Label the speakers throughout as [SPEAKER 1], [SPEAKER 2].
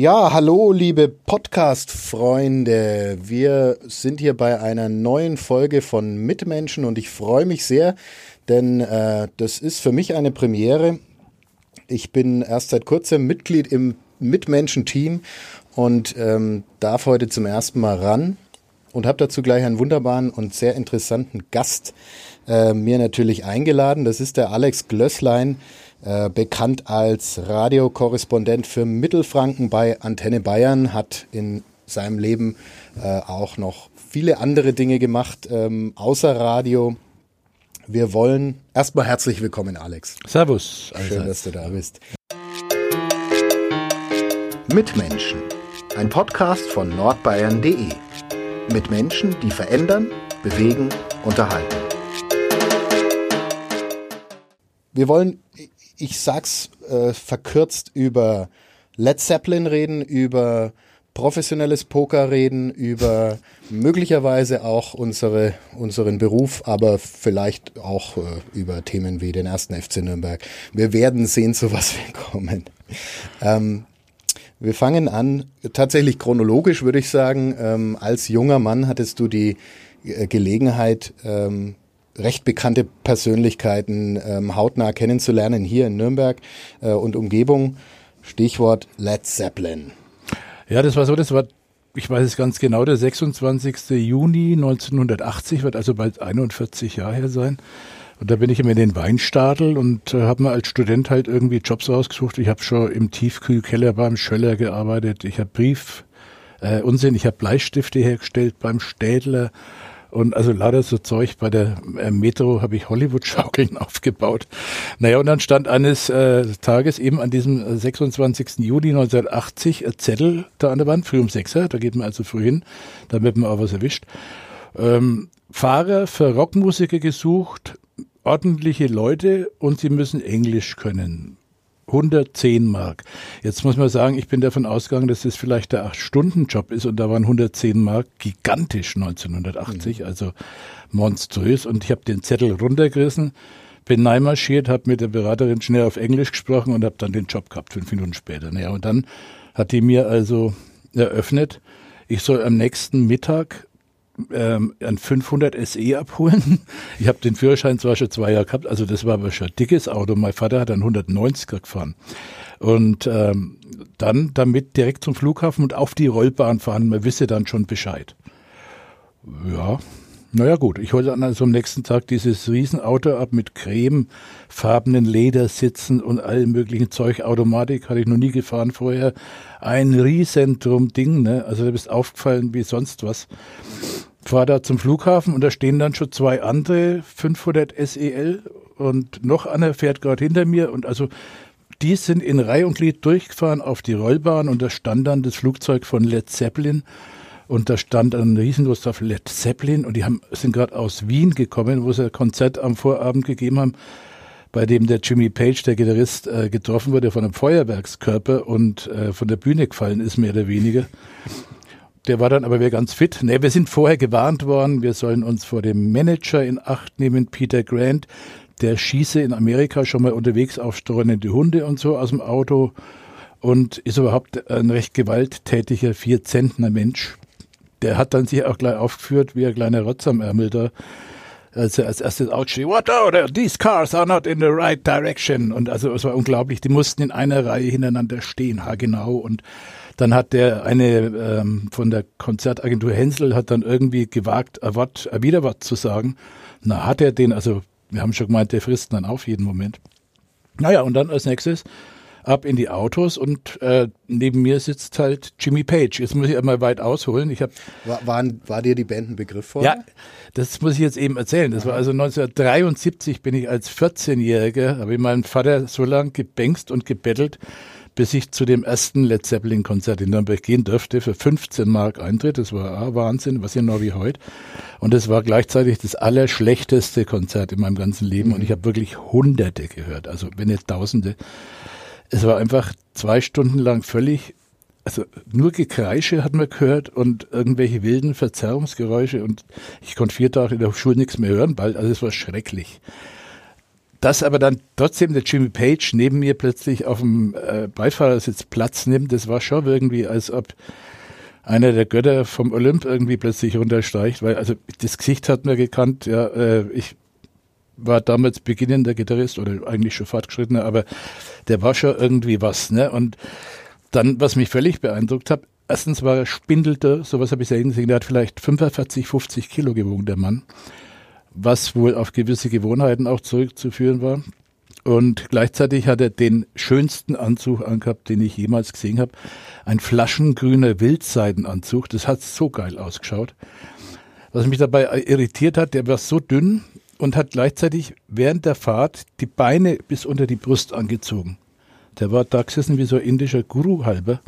[SPEAKER 1] Ja, hallo, liebe Podcast-Freunde. Wir sind hier bei einer neuen Folge von Mitmenschen und ich freue mich sehr, denn äh, das ist für mich eine Premiere. Ich bin erst seit kurzem Mitglied im Mitmenschen-Team und ähm, darf heute zum ersten Mal ran und habe dazu gleich einen wunderbaren und sehr interessanten Gast äh, mir natürlich eingeladen. Das ist der Alex Glösslein äh, bekannt als Radiokorrespondent für Mittelfranken bei Antenne Bayern, hat in seinem Leben äh, auch noch viele andere Dinge gemacht, ähm, außer Radio. Wir wollen erstmal herzlich willkommen, Alex.
[SPEAKER 2] Servus.
[SPEAKER 1] Schön, dass du da bist. Mitmenschen. Ein Podcast von nordbayern.de. Mit Menschen, die verändern, bewegen, unterhalten. Wir wollen ich sag's äh, verkürzt über Led Zeppelin reden, über professionelles Poker reden, über möglicherweise auch unsere, unseren Beruf, aber vielleicht auch äh, über Themen wie den ersten FC Nürnberg. Wir werden sehen, zu was wir kommen. Ähm, wir fangen an, tatsächlich chronologisch würde ich sagen. Ähm, als junger Mann hattest du die äh, Gelegenheit, ähm, recht bekannte Persönlichkeiten ähm, hautnah kennenzulernen hier in Nürnberg äh, und Umgebung. Stichwort Led Zeppelin.
[SPEAKER 2] Ja, das war so, das war, ich weiß es ganz genau, der 26. Juni 1980, wird also bald 41 Jahre her sein. Und da bin ich immer in den Weinstadel und äh, habe mir als Student halt irgendwie Jobs rausgesucht. Ich habe schon im Tiefkühlkeller beim Schöller gearbeitet. Ich habe Brief, äh, Unsinn, ich habe Bleistifte hergestellt beim Städler und also lauter so Zeug bei der äh, Metro habe ich Hollywood-Schaukeln aufgebaut. Naja, und dann stand eines äh, Tages eben an diesem 26. Äh, Juli 1980 ein Zettel da an der Wand, früh um 6 Uhr, da geht man also früh hin, damit man auch was erwischt. Ähm, Fahrer für Rockmusiker gesucht, ordentliche Leute und sie müssen Englisch können. 110 Mark. Jetzt muss man sagen, ich bin davon ausgegangen, dass das vielleicht der 8-Stunden-Job ist und da waren 110 Mark gigantisch 1980, mhm. also monströs. Und ich habe den Zettel runtergerissen, bin neimarschiert, habe mit der Beraterin schnell auf Englisch gesprochen und habe dann den Job gehabt, fünf Minuten später. Naja, und dann hat die mir also eröffnet, ich soll am nächsten Mittag ähm, ein 500 SE abholen. Ich habe den Führerschein zwar schon zwei Jahre gehabt, also das war aber schon ein dickes Auto. Mein Vater hat ein 190er gefahren. Und ähm, dann damit direkt zum Flughafen und auf die Rollbahn fahren. Man wisse dann schon Bescheid. Ja, naja gut, ich holte dann also am nächsten Tag dieses Riesenauto ab mit cremefarbenen Ledersitzen und allem möglichen Zeug. Automatik hatte ich noch nie gefahren vorher. Ein Riesentrum Ding, ne? Also da bist aufgefallen wie sonst was. Fahr da zum Flughafen und da stehen dann schon zwei andere 500 SEL und noch einer fährt gerade hinter mir und also die sind in Reihe und Glied durchgefahren auf die Rollbahn und da stand dann das Flugzeug von Led Zeppelin und da stand ein riesengroß auf Led Zeppelin und die haben, sind gerade aus Wien gekommen, wo sie ein Konzert am Vorabend gegeben haben, bei dem der Jimmy Page, der Gitarrist, äh, getroffen wurde von einem Feuerwerkskörper und äh, von der Bühne gefallen ist, mehr oder weniger. Der war dann aber wieder ganz fit. Nee, wir sind vorher gewarnt worden, wir sollen uns vor dem Manager in Acht nehmen, Peter Grant. Der schieße in Amerika schon mal unterwegs auf streunende Hunde und so aus dem Auto und ist überhaupt ein recht gewalttätiger, vier Zentner Mensch der hat dann sich auch gleich aufgeführt wie ein kleiner Rotz am Ärmel da. Als er als erstes outschrie, what oh, these cars are not in the right direction. Und also es war unglaublich, die mussten in einer Reihe hintereinander stehen, haargenau. Und dann hat der eine ähm, von der Konzertagentur Hensel hat dann irgendwie gewagt, ein Wort, ein Widerwort zu sagen. Na, hat er den, also wir haben schon gemeint, der frisst dann auf jeden Moment. Naja, und dann als nächstes ab in die Autos und äh, neben mir sitzt halt Jimmy Page. Jetzt muss ich einmal weit ausholen. Ich hab,
[SPEAKER 1] war, waren, war dir die Band ein Begriff vorher?
[SPEAKER 2] Ja, das muss ich jetzt eben erzählen. Das Aha. war also 1973 bin ich als 14-Jähriger, habe ich meinen Vater so lang gebängst und gebettelt, bis ich zu dem ersten Led Zeppelin-Konzert in Nürnberg gehen durfte für 15 Mark Eintritt. Das war auch Wahnsinn, was ja noch wie heute. Und es war gleichzeitig das allerschlechteste Konzert in meinem ganzen Leben. Mhm. Und ich habe wirklich Hunderte gehört, also wenn nicht Tausende. Es war einfach zwei Stunden lang völlig also nur Gekreische hat man gehört und irgendwelche wilden Verzerrungsgeräusche und ich konnte vier Tage in der Schule nichts mehr hören, bald, also es war schrecklich. Dass aber dann trotzdem der Jimmy Page neben mir plötzlich auf dem äh, Beifahrersitz Platz nimmt, das war schon irgendwie, als ob einer der Götter vom Olymp irgendwie plötzlich runtersteigt, weil also das Gesicht hat mir gekannt, ja, äh, ich war damals beginnender Gitarrist oder eigentlich schon fortgeschrittener, aber der war schon irgendwie was, ne? Und dann, was mich völlig beeindruckt hat, erstens war er spindelte, sowas habe ich selten gesehen, der hat vielleicht 45, 50 Kilo gewogen, der Mann was wohl auf gewisse Gewohnheiten auch zurückzuführen war. Und gleichzeitig hat er den schönsten Anzug angehabt, den ich jemals gesehen habe. Ein flaschengrüner Wildseidenanzug. Das hat so geil ausgeschaut. Was mich dabei irritiert hat, der war so dünn und hat gleichzeitig während der Fahrt die Beine bis unter die Brust angezogen. Der war da gesessen wie so ein indischer Guru halber.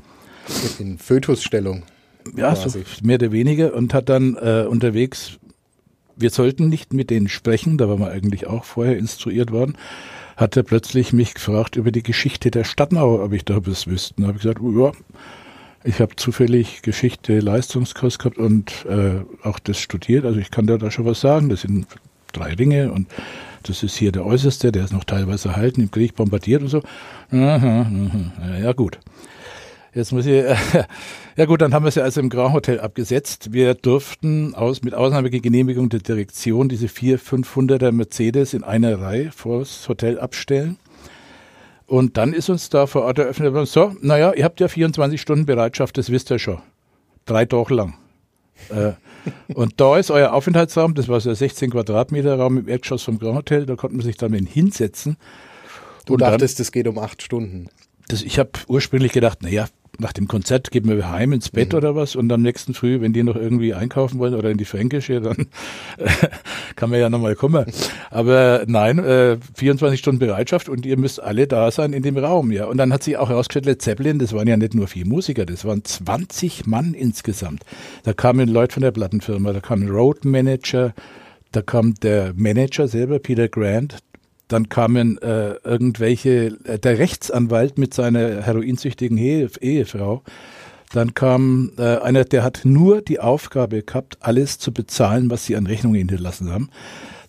[SPEAKER 1] In Fötusstellung.
[SPEAKER 2] Ja, quasi. so mehr oder weniger und hat dann äh, unterwegs wir sollten nicht mit denen sprechen, da waren wir eigentlich auch vorher instruiert worden, hat er plötzlich mich gefragt über die Geschichte der Stadtmauer, ob ich da was wüsste. Da habe ich gesagt, ja, ich habe zufällig Geschichte Leistungskurs gehabt und äh, auch das studiert, also ich kann da, da schon was sagen. Das sind drei Ringe und das ist hier der äußerste, der ist noch teilweise erhalten, im Krieg bombardiert und so. Aha, ja gut. Jetzt muss ich, ja gut, dann haben wir es ja also im Grand Hotel abgesetzt. Wir durften aus, mit Ausnahmegenehmigung der Direktion diese vier 500er Mercedes in einer Reihe vor das Hotel abstellen. Und dann ist uns da vor Ort eröffnet worden, so, naja, ihr habt ja 24 Stunden Bereitschaft, das wisst ihr schon. Drei Tage lang. äh, und da ist euer Aufenthaltsraum, das war so ein 16 Quadratmeter Raum im Erdgeschoss vom Grand Hotel, da konnte man sich dann hinsetzen.
[SPEAKER 1] Du und dachtest, es geht um acht Stunden.
[SPEAKER 2] Das, ich habe ursprünglich gedacht, naja, nach dem Konzert gehen wir heim ins Bett mhm. oder was und am nächsten Früh, wenn die noch irgendwie einkaufen wollen oder in die Fränkische, dann kann man ja nochmal kommen. Aber nein, äh, 24 Stunden Bereitschaft und ihr müsst alle da sein in dem Raum, ja. Und dann hat sich auch herausgestellt, Led Zeppelin, das waren ja nicht nur vier Musiker, das waren 20 Mann insgesamt. Da kamen Leute von der Plattenfirma, da kam ein Road Manager, da kam der Manager selber, Peter Grant, dann kamen äh, irgendwelche, äh, der Rechtsanwalt mit seiner heroinsüchtigen Ehe, Ehefrau. Dann kam äh, einer, der hat nur die Aufgabe gehabt, alles zu bezahlen, was sie an Rechnungen hinterlassen haben.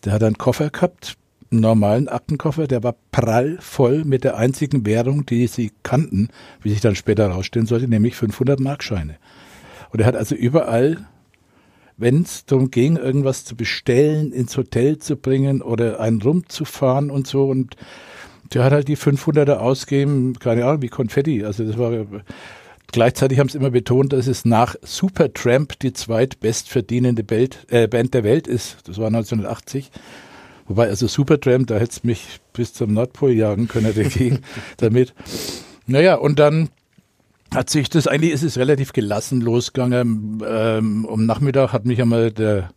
[SPEAKER 2] Der hat einen Koffer gehabt, einen normalen Aktenkoffer, der war prall voll mit der einzigen Währung, die sie kannten, wie sich dann später herausstellen sollte, nämlich 500 Markscheine. Und er hat also überall wenn es darum ging, irgendwas zu bestellen, ins Hotel zu bringen oder einen rumzufahren und so. Und der hat halt die 500er ausgegeben, keine Ahnung, wie Konfetti. Also das war Gleichzeitig haben sie immer betont, dass es nach Supertramp die zweitbestverdienende Band, äh, Band der Welt ist. Das war 1980. Wobei, also Supertramp, da hätte es mich bis zum Nordpol jagen können dagegen damit. Naja, und dann hat sich das eigentlich ist es relativ gelassen losgegangen. Ähm, um Nachmittag hat mich einmal der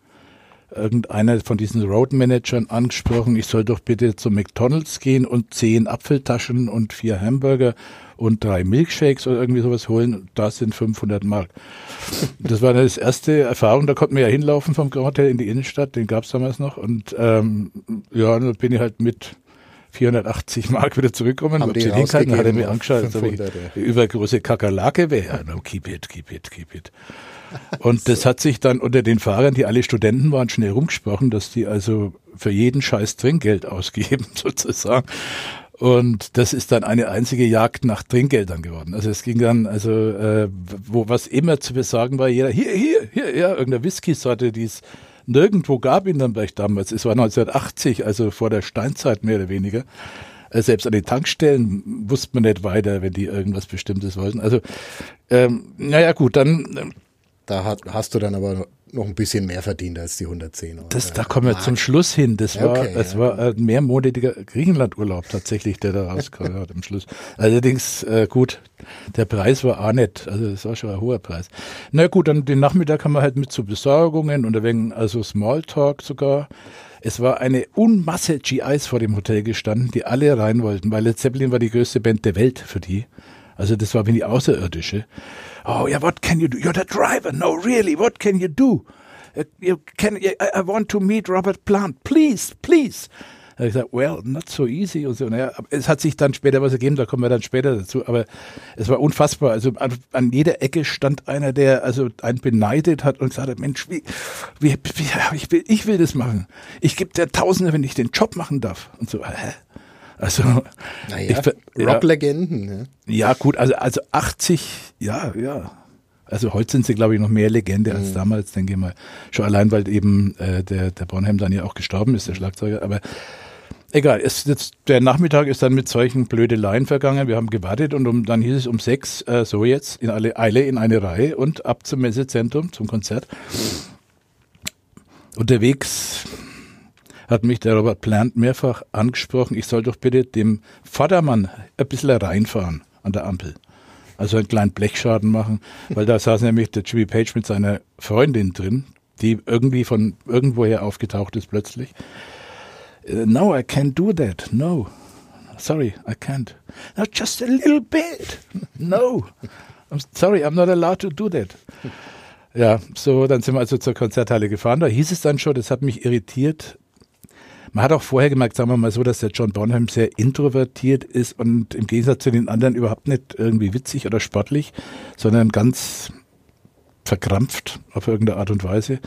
[SPEAKER 2] irgendeiner von diesen Roadmanagern angesprochen, ich soll doch bitte zu McDonalds gehen und zehn Apfeltaschen und vier Hamburger und drei Milkshakes oder irgendwie sowas holen. Das sind 500 Mark. Das war das erste Erfahrung. Da konnten wir ja hinlaufen vom Grand Hotel in die Innenstadt. Den gab es damals noch. Und ähm, ja, dann bin ich halt mit 480 Mark wieder zurückkommen.
[SPEAKER 1] Haben die hingehalten,
[SPEAKER 2] hat er mir angeschaut, 500, ja. übergroße Kakerlake wäre. No, keep it, keep it, keep it. Und so. das hat sich dann unter den Fahrern, die alle Studenten waren, schnell rumgesprochen, dass die also für jeden Scheiß Trinkgeld ausgeben, sozusagen. Und das ist dann eine einzige Jagd nach Trinkgeldern geworden. Also es ging dann, also äh, wo was immer zu besagen war, jeder, hier, hier, hier, ja, irgendeine Whisky-Sorte, die ist nirgendwo gab in Nürnberg damals. Es war 1980, also vor der Steinzeit mehr oder weniger. Äh, selbst an den Tankstellen wusste man nicht weiter, wenn die irgendwas Bestimmtes wollten. Also, ähm, naja, gut, dann. Ähm,
[SPEAKER 1] da hat, hast du dann aber noch ein bisschen mehr verdient als die 110 Euro.
[SPEAKER 2] Das, da kommen wir zum Schluss hin. Das war, okay, es ja. war ein mehrmonatiger Griechenlandurlaub tatsächlich, der da rauskam am Schluss. Allerdings, äh, gut, der Preis war auch nicht, also das war schon ein hoher Preis. Na gut, dann den Nachmittag haben wir halt mit zu Besorgungen und wenig, also Smalltalk sogar. Es war eine Unmasse GIs vor dem Hotel gestanden, die alle rein wollten, weil Led Zeppelin war die größte Band der Welt für die. Also das war wie die Außerirdische. Oh ja, what can you do? You're the driver. No, really, what can you do? Uh, you can, I, I want to meet Robert Plant. Please, please. Da ich gesagt, well, not so easy und so. Naja, es hat sich dann später was ergeben, da kommen wir dann später dazu. Aber es war unfassbar. Also an, an jeder Ecke stand einer, der also einen beneidet hat und hat, Mensch, wie, wie, wie ich, will, ich will das machen. Ich gebe dir Tausende, wenn ich den Job machen darf. Und so, hä? Also,
[SPEAKER 1] naja, Rocklegenden.
[SPEAKER 2] Ja. ja, gut, also, also 80, ja, ja. Also heute sind sie, glaube ich, noch mehr Legende als mhm. damals, denke ich mal. Schon allein, weil eben äh, der, der Bornheim dann ja auch gestorben ist, der Schlagzeuger. Aber Egal, es, jetzt, der Nachmittag ist dann mit solchen Blödeleien vergangen. Wir haben gewartet und um, dann hieß es um sechs, äh, so jetzt, in alle Eile in eine Reihe und ab zum Messezentrum, zum Konzert. Unterwegs hat mich der Robert Plant mehrfach angesprochen, ich soll doch bitte dem Vatermann ein bisschen reinfahren an der Ampel. Also einen kleinen Blechschaden machen, weil da saß nämlich der Jimmy Page mit seiner Freundin drin, die irgendwie von irgendwoher aufgetaucht ist plötzlich. Uh, no, I can't do that. No. Sorry, I can't. No, just a little bit. No. I'm sorry, I'm not allowed to do that. Ja, so, dann sind wir also zur Konzerthalle gefahren. Da hieß es dann schon, das hat mich irritiert. Man hat auch vorher gemerkt, sagen wir mal so, dass der John Bonham sehr introvertiert ist und im Gegensatz zu den anderen überhaupt nicht irgendwie witzig oder sportlich, sondern ganz verkrampft auf irgendeine Art und Weise.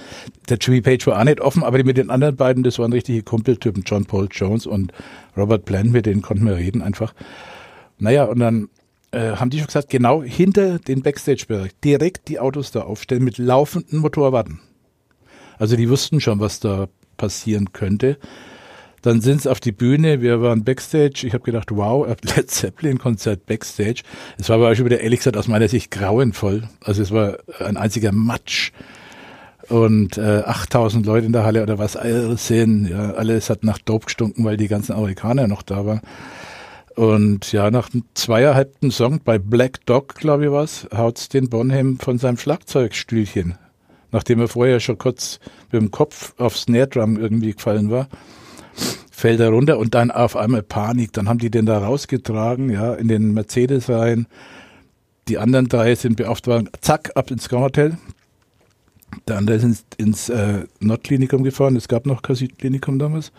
[SPEAKER 2] Der Jimmy Page war auch nicht offen, aber mit den anderen beiden, das waren richtige Kumpeltypen, John Paul Jones und Robert Plant, mit denen konnten wir reden einfach. Naja, und dann äh, haben die schon gesagt, genau hinter den Backstage-Bereich, direkt die Autos da aufstellen mit laufenden Motorwaden. Also die wussten schon, was da passieren könnte. Dann sind sie auf die Bühne, wir waren Backstage. Ich habe gedacht, wow, Led Zeppelin-Konzert Backstage. Es war aber schon wieder ehrlich gesagt aus meiner Sicht grauenvoll. Also es war ein einziger Matsch. Und äh, 8000 Leute in der Halle oder was alles sind. Ja, alles hat nach Dope gestunken, weil die ganzen Amerikaner noch da waren. Und ja, nach einem zweieinhalbten Song bei Black Dog, glaube ich was, haut's den Bonham von seinem Schlagzeugstühlchen. Nachdem er vorher schon kurz mit dem Kopf aufs Snare Drum irgendwie gefallen war fällt er runter und dann auf einmal Panik. Dann haben die den da rausgetragen, ja, in den Mercedes rein. Die anderen drei sind beauftragt, zack, ab ins Grand Hotel. Der andere ist ins, ins äh, Nordklinikum gefahren. Es gab noch kein Südklinikum damals.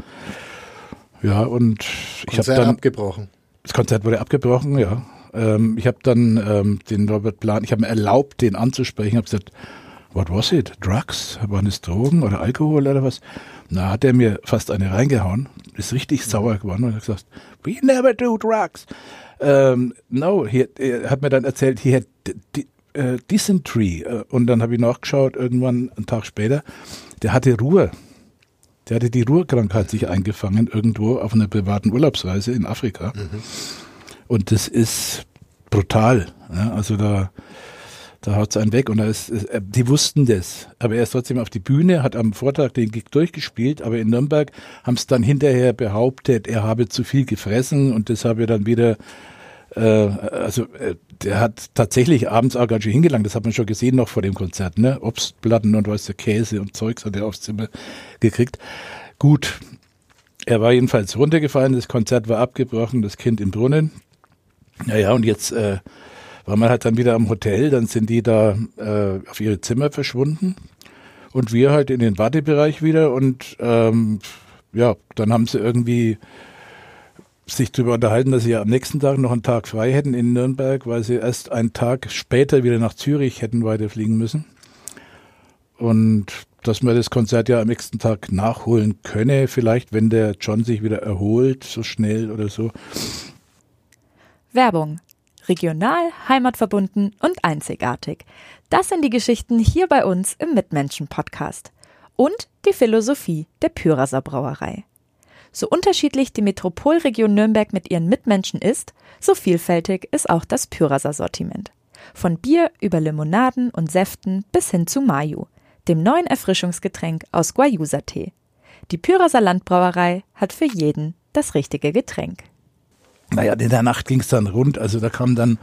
[SPEAKER 2] Ja, und ich habe dann
[SPEAKER 1] abgebrochen.
[SPEAKER 2] Das Konzert wurde abgebrochen, ja. Ähm, ich habe dann ähm, den Robert Plan, ich habe mir erlaubt, den anzusprechen. habe gesagt, what was it? Drugs? Waren es Drogen oder Alkohol oder was? Na, hat er mir fast eine reingehauen, ist richtig sauer geworden und hat gesagt, we never do drugs. Ähm, no, he, er hat mir dann erzählt, he had uh, dysentery. Uh, und dann habe ich nachgeschaut, irgendwann einen Tag später, der hatte Ruhe. Der hatte die Ruhrkrankheit sich eingefangen, irgendwo auf einer privaten Urlaubsreise in Afrika. Mhm. Und das ist brutal. Ja, also da, da haut es einen weg und da ist, äh, die wussten das. Aber er ist trotzdem auf die Bühne, hat am Vortag den Gig durchgespielt, aber in Nürnberg haben es dann hinterher behauptet, er habe zu viel gefressen und das habe er dann wieder äh, also äh, der hat tatsächlich abends auch ganz schön hingelangt, das hat man schon gesehen noch vor dem Konzert, ne? Obstplatten und weißt du, Käse und Zeugs hat er aufs Zimmer gekriegt. Gut, er war jedenfalls runtergefallen, das Konzert war abgebrochen, das Kind im Brunnen. Naja, und jetzt äh, war man halt dann wieder am Hotel, dann sind die da äh, auf ihre Zimmer verschwunden und wir halt in den Wartebereich wieder und ähm, ja, dann haben sie irgendwie sich darüber unterhalten, dass sie ja am nächsten Tag noch einen Tag frei hätten in Nürnberg, weil sie erst einen Tag später wieder nach Zürich hätten weiterfliegen müssen. Und dass man das Konzert ja am nächsten Tag nachholen könne, vielleicht, wenn der John sich wieder erholt, so schnell oder so.
[SPEAKER 3] Werbung regional, heimatverbunden und einzigartig. Das sind die Geschichten hier bei uns im Mitmenschen-Podcast. Und die Philosophie der Pyraser Brauerei. So unterschiedlich die Metropolregion Nürnberg mit ihren Mitmenschen ist, so vielfältig ist auch das Pyraser Sortiment. Von Bier über Limonaden und Säften bis hin zu Mayu, dem neuen Erfrischungsgetränk aus Guayusa-Tee. Die Pyraser Landbrauerei hat für jeden das richtige Getränk.
[SPEAKER 2] Naja, in der Nacht ging es dann rund. Also da kamen dann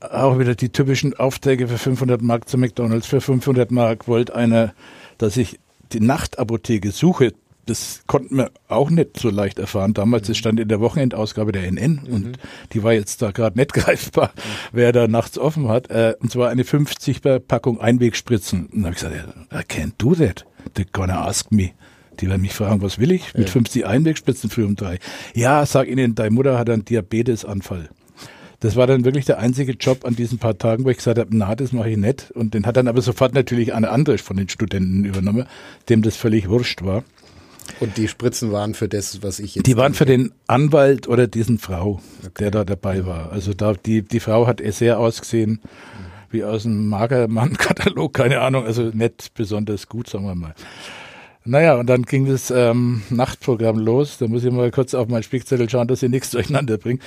[SPEAKER 2] auch wieder die typischen Aufträge für 500 Mark zu McDonalds. Für 500 Mark wollte einer, dass ich die Nachtapotheke suche. das konnten wir auch nicht so leicht erfahren. Damals, es stand in der Wochenendausgabe der NN und mhm. die war jetzt da gerade nicht greifbar, mhm. wer da nachts offen hat. Äh, und zwar eine 50 Packung Einwegspritzen. Und da habe ich gesagt, I can't do that. They're gonna ask me. Die werden mich fragen, was will ich? Mit ja. 50 Einwegspritzen früh um drei. Ja, sag ihnen, deine Mutter hat einen Diabetesanfall. Das war dann wirklich der einzige Job an diesen paar Tagen, wo ich gesagt habe, na, das mache ich nicht. Und den hat dann aber sofort natürlich eine andere von den Studenten übernommen, dem das völlig wurscht war.
[SPEAKER 1] Und die Spritzen waren für das, was ich
[SPEAKER 2] jetzt. Die waren für den Anwalt oder diesen Frau, okay. der da dabei war. Also da, die, die Frau hat sehr ausgesehen, wie aus einem Magermann-Katalog, keine Ahnung, also nicht besonders gut, sagen wir mal. Naja, und dann ging das ähm, Nachtprogramm los. Da muss ich mal kurz auf meinen Spickzettel schauen, dass ich nichts durcheinander bringe.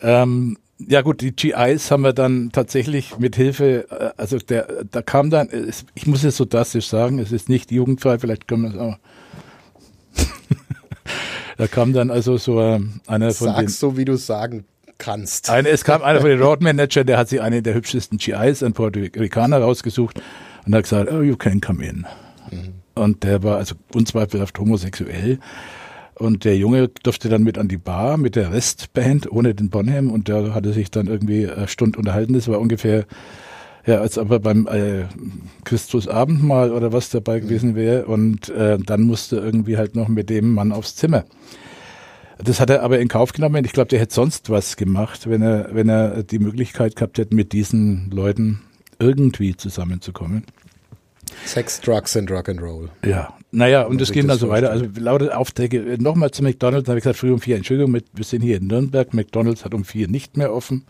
[SPEAKER 2] Ähm, ja gut, die GIs haben wir dann tatsächlich mit Hilfe, äh, also der, da kam dann, ich muss es so drastisch sagen, es ist nicht jugendfrei, vielleicht können wir es auch. da kam dann also so äh, einer von
[SPEAKER 1] Sag's den, so, wie du sagen kannst.
[SPEAKER 2] Eine, es kam einer von den Road Manager, der hat sich eine der hübschesten GIs, ein Puerto Ricaner, rausgesucht und hat gesagt, oh, you can come in. Mhm. Und der war also unzweifelhaft homosexuell und der Junge durfte dann mit an die Bar mit der Restband ohne den Bonham und der hatte sich dann irgendwie eine Stunde unterhalten. Das war ungefähr, ja, als ob er beim äh, Christusabendmahl oder was dabei gewesen wäre. Und äh, dann musste irgendwie halt noch mit dem Mann aufs Zimmer. Das hat er aber in Kauf genommen. Ich glaube, der hätte sonst was gemacht, wenn er, wenn er die Möglichkeit gehabt hätte, mit diesen Leuten irgendwie zusammenzukommen.
[SPEAKER 1] Sex, Drugs and Rock and Roll.
[SPEAKER 2] Ja, naja, und es ging dann so weiter. Also lauter Aufträge. Nochmal zu McDonalds, habe ich gesagt, früh um vier, Entschuldigung, wir sind hier in Nürnberg, McDonalds hat um vier nicht mehr offen.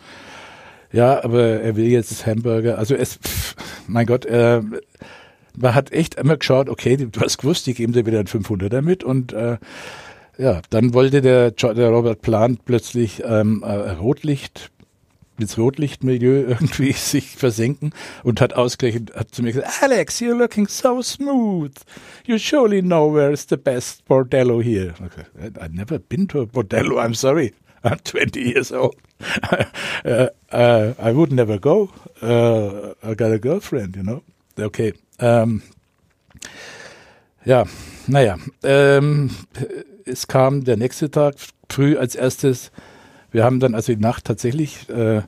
[SPEAKER 2] Ja, aber er will jetzt Hamburger. Also es, pff, mein Gott, äh, man hat echt immer geschaut, okay, du hast gewusst, die geben dir wieder ein 500er mit und äh, ja, dann wollte der, der Robert Plant plötzlich ähm, äh, Rotlicht ins Rotlichtmilieu irgendwie sich versenken und hat ausgerechnet, hat zu mir gesagt, Alex, you're looking so smooth. You surely know where's the best bordello here. Okay. I've never been to a bordello, I'm sorry. I'm 20 years old. uh, uh, I would never go. Uh, I got a girlfriend, you know. Okay. Ähm, ja, naja. Ähm, es kam der nächste Tag früh als erstes wir haben dann also die Nacht tatsächlich äh,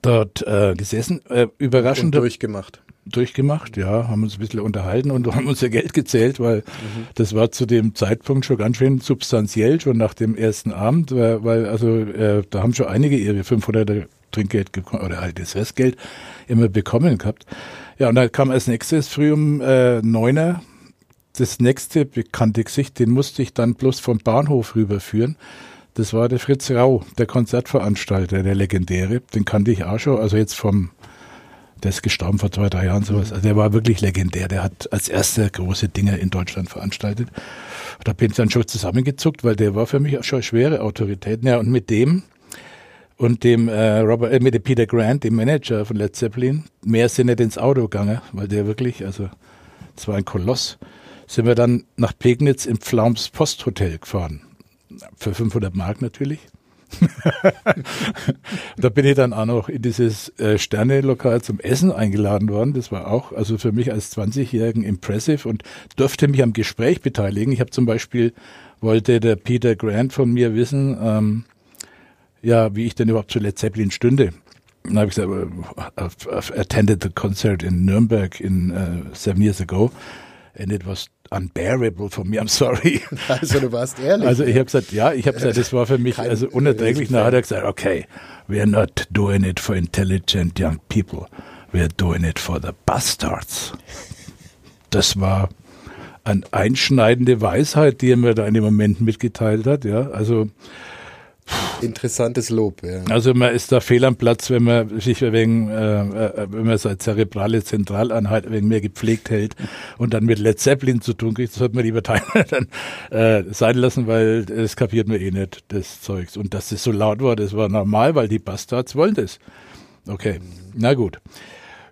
[SPEAKER 2] dort äh, gesessen, äh, überraschend.
[SPEAKER 1] Und durchgemacht.
[SPEAKER 2] Durchgemacht, ja, haben uns ein bisschen unterhalten und haben unser Geld gezählt, weil mhm. das war zu dem Zeitpunkt schon ganz schön substanziell, schon nach dem ersten Abend, weil, weil also äh, da haben schon einige ihre 500 Trinkgeld oder halt das Restgeld immer bekommen gehabt. Ja, und dann kam als nächstes früh um äh, neuner das nächste bekannte Gesicht, den musste ich dann bloß vom Bahnhof rüberführen. Das war der Fritz Rau, der Konzertveranstalter, der legendäre. Den kannte ich auch schon, also jetzt vom, der ist gestorben vor zwei, drei Jahren sowas. Also der war wirklich legendär. Der hat als erster große Dinge in Deutschland veranstaltet. Da bin ich dann schon zusammengezuckt, weil der war für mich auch schon eine schwere Autorität. Ja, und mit dem und dem äh, Robert, äh, mit dem Peter Grant, dem Manager von Led Zeppelin, mehr sind nicht ins Auto gegangen, weil der wirklich, also das war ein Koloss, sind wir dann nach Pegnitz im Pflaums Posthotel gefahren für 500 Mark natürlich. da bin ich dann auch noch in dieses äh, Sterne-Lokal zum Essen eingeladen worden. Das war auch also für mich als 20-Jährigen impressive und durfte mich am Gespräch beteiligen. Ich habe zum Beispiel, wollte der Peter Grant von mir wissen, ähm, ja, wie ich denn überhaupt zu Led Zeppelin stünde. Dann habe ich gesagt, I've, I've attended the concert in Nürnberg in uh, seven years ago and it was unbearable von mir, I'm sorry.
[SPEAKER 1] Also du warst ehrlich.
[SPEAKER 2] Also ich habe gesagt, ja, ich habe gesagt, das war für mich Kein also unerträglich. Dann hat er gesagt, okay, we're not doing it for intelligent young people, we're doing it for the bastards. Das war eine einschneidende Weisheit, die er mir da in dem Moment mitgeteilt hat. Ja, also
[SPEAKER 1] Interessantes Lob, ja.
[SPEAKER 2] Also man ist da fehl am Platz, wenn man sich wegen, äh, äh, wenn man seine zerebrale Zentraleinheit wegen mehr gepflegt hält und dann mit Led Zeppelin zu tun kriegt, das sollte man lieber dann äh, sein lassen, weil das kapiert man eh nicht, das Zeugs. Und dass das so laut war, das war normal, weil die Bastards wollen das. Okay, na gut.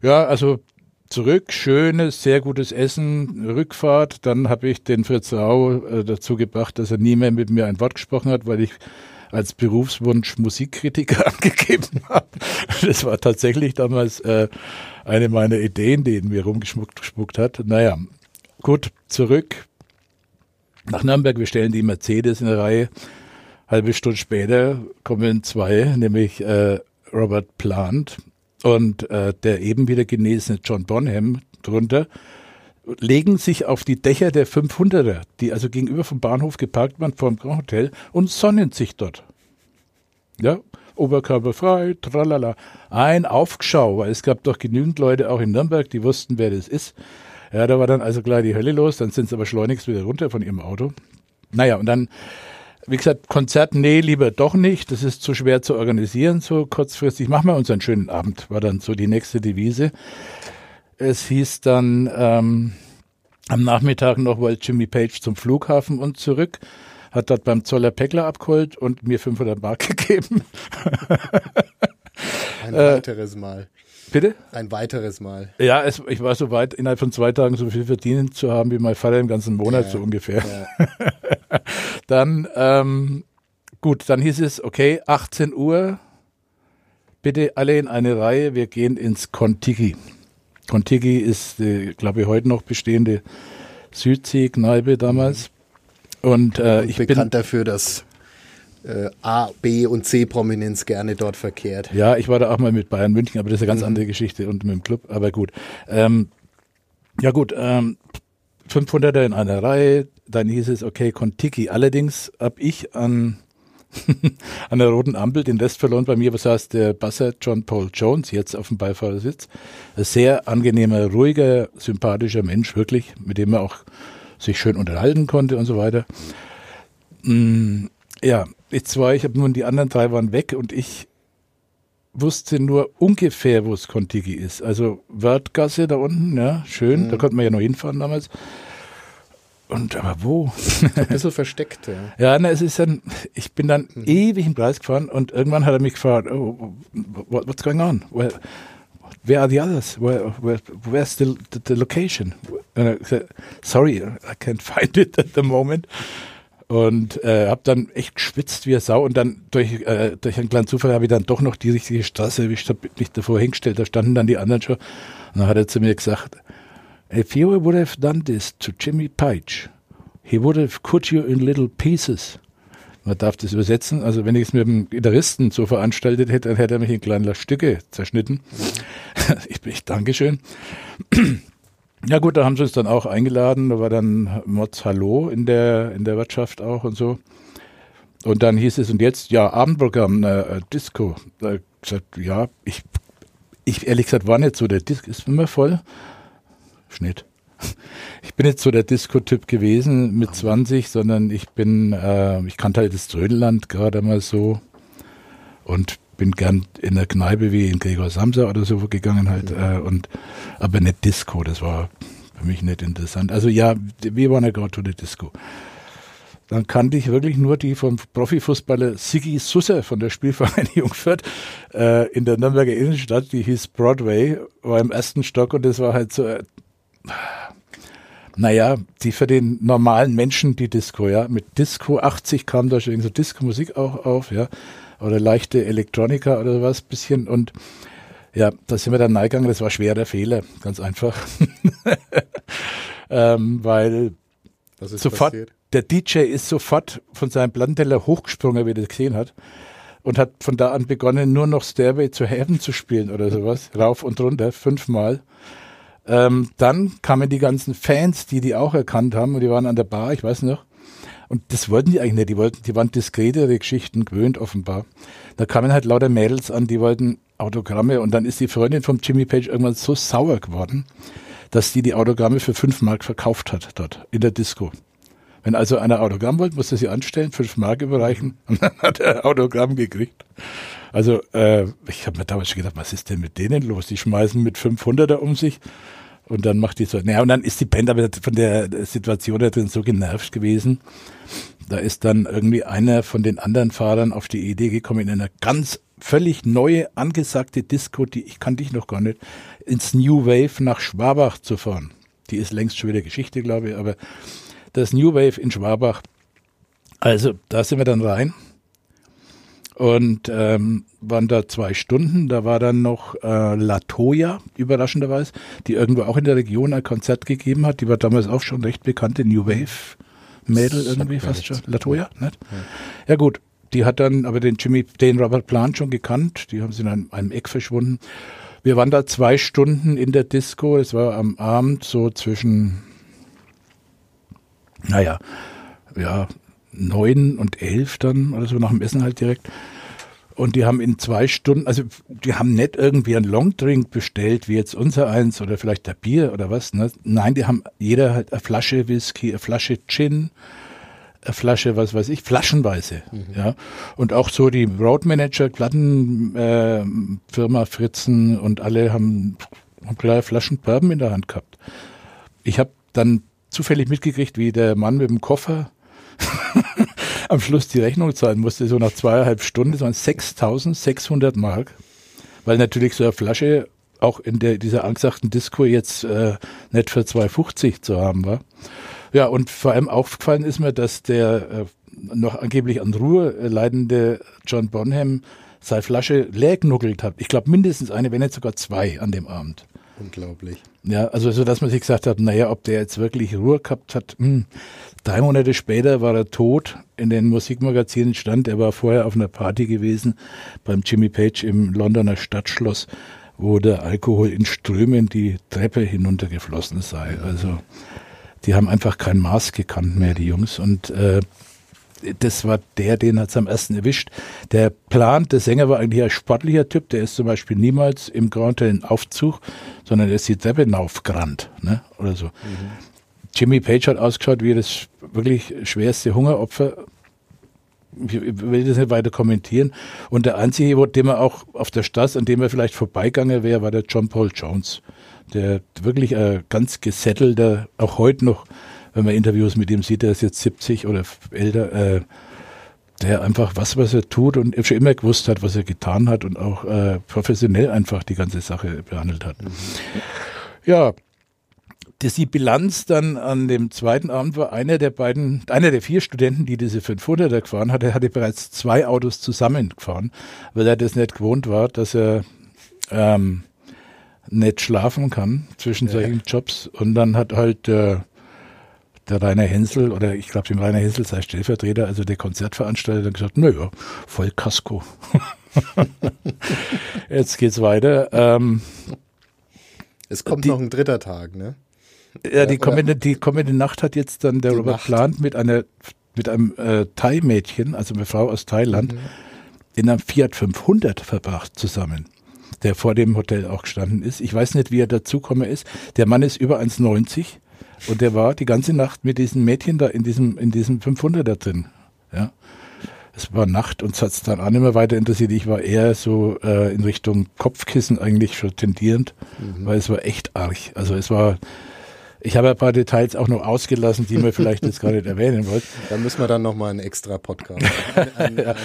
[SPEAKER 2] Ja, also zurück, schönes, sehr gutes Essen, Rückfahrt. Dann habe ich den Fritz Rau äh, dazu gebracht, dass er nie mehr mit mir ein Wort gesprochen hat, weil ich als Berufswunsch Musikkritiker angegeben habe. Das war tatsächlich damals äh, eine meiner Ideen, die in mir rumgeschmuckt hat. Naja, gut, zurück. nach Nürnberg, wir stellen die Mercedes in der Reihe. Halbe Stunde später kommen zwei, nämlich äh, Robert Plant und äh, der eben wieder genesene John Bonham drunter, legen sich auf die Dächer der 500er, die also gegenüber vom Bahnhof geparkt waren, vor dem Grand Hotel und sonnen sich dort. Ja, oberkörperfrei, tralala. Ein Aufgeschau, weil es gab doch genügend Leute auch in Nürnberg, die wussten, wer das ist. Ja, da war dann also gleich die Hölle los, dann sind sie aber schleunigst wieder runter von ihrem Auto. Naja, und dann, wie gesagt, Konzert, nee, lieber doch nicht. Das ist zu schwer zu organisieren, so kurzfristig. Machen wir uns einen schönen Abend, war dann so die nächste Devise. Es hieß dann ähm, am Nachmittag noch, wollte Jimmy Page zum Flughafen und zurück, hat dort beim Zoller Päckler abgeholt und mir 500 Mark gegeben.
[SPEAKER 1] Ein weiteres Mal.
[SPEAKER 2] Bitte?
[SPEAKER 1] Ein weiteres Mal.
[SPEAKER 2] Ja, es, ich war so weit, innerhalb von zwei Tagen so viel verdienen zu haben wie mein Vater im ganzen Monat,
[SPEAKER 1] Ja,
[SPEAKER 2] so ungefähr.
[SPEAKER 1] Ja.
[SPEAKER 2] Dann, ähm, gut, dann hieß es, okay, 18 Uhr, bitte alle in eine Reihe, wir gehen ins Contiki. Contiki ist, die, glaube ich, heute noch bestehende Südsee-Kneipe damals. Und äh, ich bin,
[SPEAKER 1] Bekannt dafür, dass äh, A, B und C Prominenz gerne dort verkehrt.
[SPEAKER 2] ja, ich war da auch mal mit Bayern München, aber das ist eine ganz andere Geschichte und mit dem Club, aber gut. Ähm, ja gut, ähm, 500er in einer Reihe, dann hieß es, okay, Contiki. Allerdings hab ich an, an der roten Ampel den Rest verloren. Bei mir saß der Basser John Paul Jones, jetzt auf dem Beifahrersitz. Ein sehr angenehmer, ruhiger, sympathischer Mensch, wirklich, mit dem man auch sich schön unterhalten konnte und so weiter. Mm, ja, jetzt war ich, hab nun die anderen drei waren weg und ich wusste nur ungefähr, wo es Contiki ist. Also Wörthgasse da unten, ja, schön, da konnte man ja noch hinfahren damals. Und aber wo?
[SPEAKER 1] Ein bisschen versteckt, ja.
[SPEAKER 2] Ja, na, es ist dann, ich bin dann ewig im Kreis gefahren und irgendwann hat er mich gefragt, oh, what, what's going on? Where, where are the others? Where, where, where's the, the, the location? Said, sorry, I can't find it at the moment. Und äh, habe dann echt geschwitzt wie eine Sau und dann durch, äh, durch einen kleinen Zufall habe ich dann doch noch die richtige Straße erwischt, habe mich davor hingestellt, da standen dann die anderen schon. Und dann hat er zu mir gesagt, If you would have done this to Jimmy Page, he would have cut you in little pieces. Man darf das übersetzen. Also wenn ich es mit dem Gitarristen so veranstaltet hätte, dann hätte er mich in kleine Stücke zerschnitten. ich echt Dankeschön. Ja gut, da haben sie uns dann auch eingeladen. Da war dann Mods Hallo in der, in der Wirtschaft auch und so. Und dann hieß es, und jetzt, ja, Abendprogramm, äh, Disco. Da ich gesagt, ja, ich, ich ehrlich gesagt war nicht so, der Disco ist immer voll. Schnitt. Ich bin jetzt so der Disco-Typ gewesen mit 20, sondern ich bin, äh, ich kannte halt das Trödelland gerade mal so und bin gern in der Kneipe wie in Gregor Samsa oder so gegangen halt äh, und aber nicht Disco, das war für mich nicht interessant. Also ja, we wanna go to the Disco. Dann kannte ich wirklich nur die vom Profifußballer Siggi Susser von der Spielvereinigung Fürth äh, in der Nürnberger Innenstadt, die hieß Broadway, war im ersten Stock und das war halt so, äh, naja, die für den normalen Menschen die Disco, ja. Mit Disco 80 kam da schon so Disco-Musik auch auf, ja. Oder leichte Elektronika oder was, bisschen. Und ja, da sind wir dann reingegangen, das war schwerer Fehler, ganz einfach. ähm, weil sofort,
[SPEAKER 1] passiert?
[SPEAKER 2] der DJ ist sofort von seinem Plattenteller hochgesprungen, wie er das gesehen hat. Und hat von da an begonnen, nur noch Stairway to Heaven zu spielen oder sowas. Rauf und runter, fünfmal. Ähm, dann kamen die ganzen Fans, die die auch erkannt haben und die waren an der Bar, ich weiß noch. Und das wollten die eigentlich nicht. Die wollten, die waren diskretere Geschichten gewöhnt, offenbar. Da kamen halt lauter Mädels an, die wollten Autogramme und dann ist die Freundin vom Jimmy Page irgendwann so sauer geworden, dass die die Autogramme für fünf Mark verkauft hat dort in der Disco. Wenn also einer Autogramm wollte, musste sie anstellen, fünf Mark überreichen und dann hat er Autogramm gekriegt. Also äh, ich habe mir damals schon gedacht, was ist denn mit denen los? Die schmeißen mit 500er um sich und dann macht die so. Naja, und dann ist die Band aber von der Situation da drin so genervt gewesen. Da ist dann irgendwie einer von den anderen Fahrern auf die Idee gekommen, in einer ganz völlig neue, angesagte Disco, die ich kannte ich noch gar nicht, ins New Wave nach Schwabach zu fahren. Die ist längst schon wieder Geschichte, glaube ich, aber das New Wave in Schwabach. Also, da sind wir dann rein und ähm, waren da zwei Stunden. Da war dann noch äh, Latoya, überraschenderweise, die irgendwo auch in der Region ein Konzert gegeben hat. Die war damals auch schon recht bekannte New Wave Mädel irgendwie fast schon. Latoya, nicht? Ja. ja gut, die hat dann aber den Jimmy, den Robert Plant schon gekannt. Die haben sie in einem, einem Eck verschwunden. Wir waren da zwei Stunden in der Disco. Es war am Abend so zwischen, naja, ja, neun und elf dann oder so nach dem Essen halt direkt. Und die haben in zwei Stunden, also die haben nicht irgendwie einen Longdrink bestellt, wie jetzt unser eins oder vielleicht der Bier oder was. Ne? Nein, die haben jeder halt eine Flasche Whisky, eine Flasche Gin, eine Flasche, was weiß ich, flaschenweise. Mhm. Ja. Und auch so die Roadmanager, Plattenfirma äh, Fritzen und alle haben, haben kleine Flaschen Bourbon in der Hand gehabt. Ich habe dann zufällig mitgekriegt, wie der Mann mit dem Koffer am Schluss die Rechnung zahlen musste, so nach zweieinhalb Stunden, das waren 6.600 Mark, weil natürlich so eine Flasche auch in der, dieser angesagten Disco jetzt äh, nicht für 2,50 zu haben war. Ja, und vor allem aufgefallen ist mir, dass der äh, noch angeblich an Ruhe leidende John Bonham seine Flasche leer genuckelt hat. Ich glaube mindestens eine, wenn nicht sogar zwei an dem Abend.
[SPEAKER 1] Unglaublich.
[SPEAKER 2] Ja, also so, dass man sich gesagt hat, naja, ob der jetzt wirklich Ruhe gehabt hat. Mh. Hm. Drei Monate später war er tot. In den Musikmagazinen stand, er war vorher auf einer Party gewesen beim Jimmy Page im Londoner Stadtschloss, wo der Alkohol in Strömen die Treppe hinuntergeflossen sei. Also die haben einfach kein Maß gekannt mehr, die Jungs. Und äh, das war der, den hat es am ersten erwischt. Der Plan, der Sänger war eigentlich ein sportlicher Typ, der ist zum Beispiel niemals im Grand in Aufzug, sondern der ist die Treppe hinaufgerannt, ne, oder so. Mhm. Jimmy Page hat ausgeschaut wie das wirklich schwerste Hungeropfer. Ich will das nicht weiter kommentieren. Und der einzige, den man auch auf der Straße, an dem er vielleicht vorbeigegangen wäre, war der John Paul Jones. Der wirklich ein ganz gesettelter, auch heute noch wenn man Interviews mit ihm sieht, der ist jetzt 70 oder älter, äh, der einfach was, was er tut und schon immer gewusst hat, was er getan hat und auch äh, professionell einfach die ganze Sache behandelt hat. Mhm. Ja, das die Bilanz dann an dem zweiten Abend war einer der beiden, einer der vier Studenten, die diese 500er gefahren hatte, hatte bereits zwei Autos zusammengefahren, weil er das nicht gewohnt war, dass er ähm, nicht schlafen kann zwischen ja. solchen Jobs und dann hat halt äh, der Rainer Hensel oder ich glaube, dem Rainer Hensel sei Stellvertreter, also der Konzertveranstalter, dann gesagt, naja, voll Kasko. Jetzt geht's weiter. Ähm,
[SPEAKER 1] es kommt die, noch ein dritter Tag, ne?
[SPEAKER 2] Ja, die kommende, die kommende Nacht hat jetzt dann der Robert Nacht. Plant mit einer mit einem äh, Thai-Mädchen, also eine Frau aus Thailand, mhm. in einem Fiat 500 verbracht zusammen, der vor dem Hotel auch gestanden ist. Ich weiß nicht, wie er dazugekommen ist. Der Mann ist über 1,90 und der war die ganze Nacht mit diesem Mädchen da in diesem, in diesem 500er drin. Ja. Es war Nacht und es hat es dann auch nicht mehr weiter interessiert. Ich war eher so äh, in Richtung Kopfkissen eigentlich schon tendierend, mhm. weil es war echt arg. Also es war, ich habe ein paar Details auch noch ausgelassen, die wir vielleicht jetzt gar nicht erwähnen wollten.
[SPEAKER 1] Da müssen wir dann nochmal einen extra Podcast.
[SPEAKER 2] Einen, einen,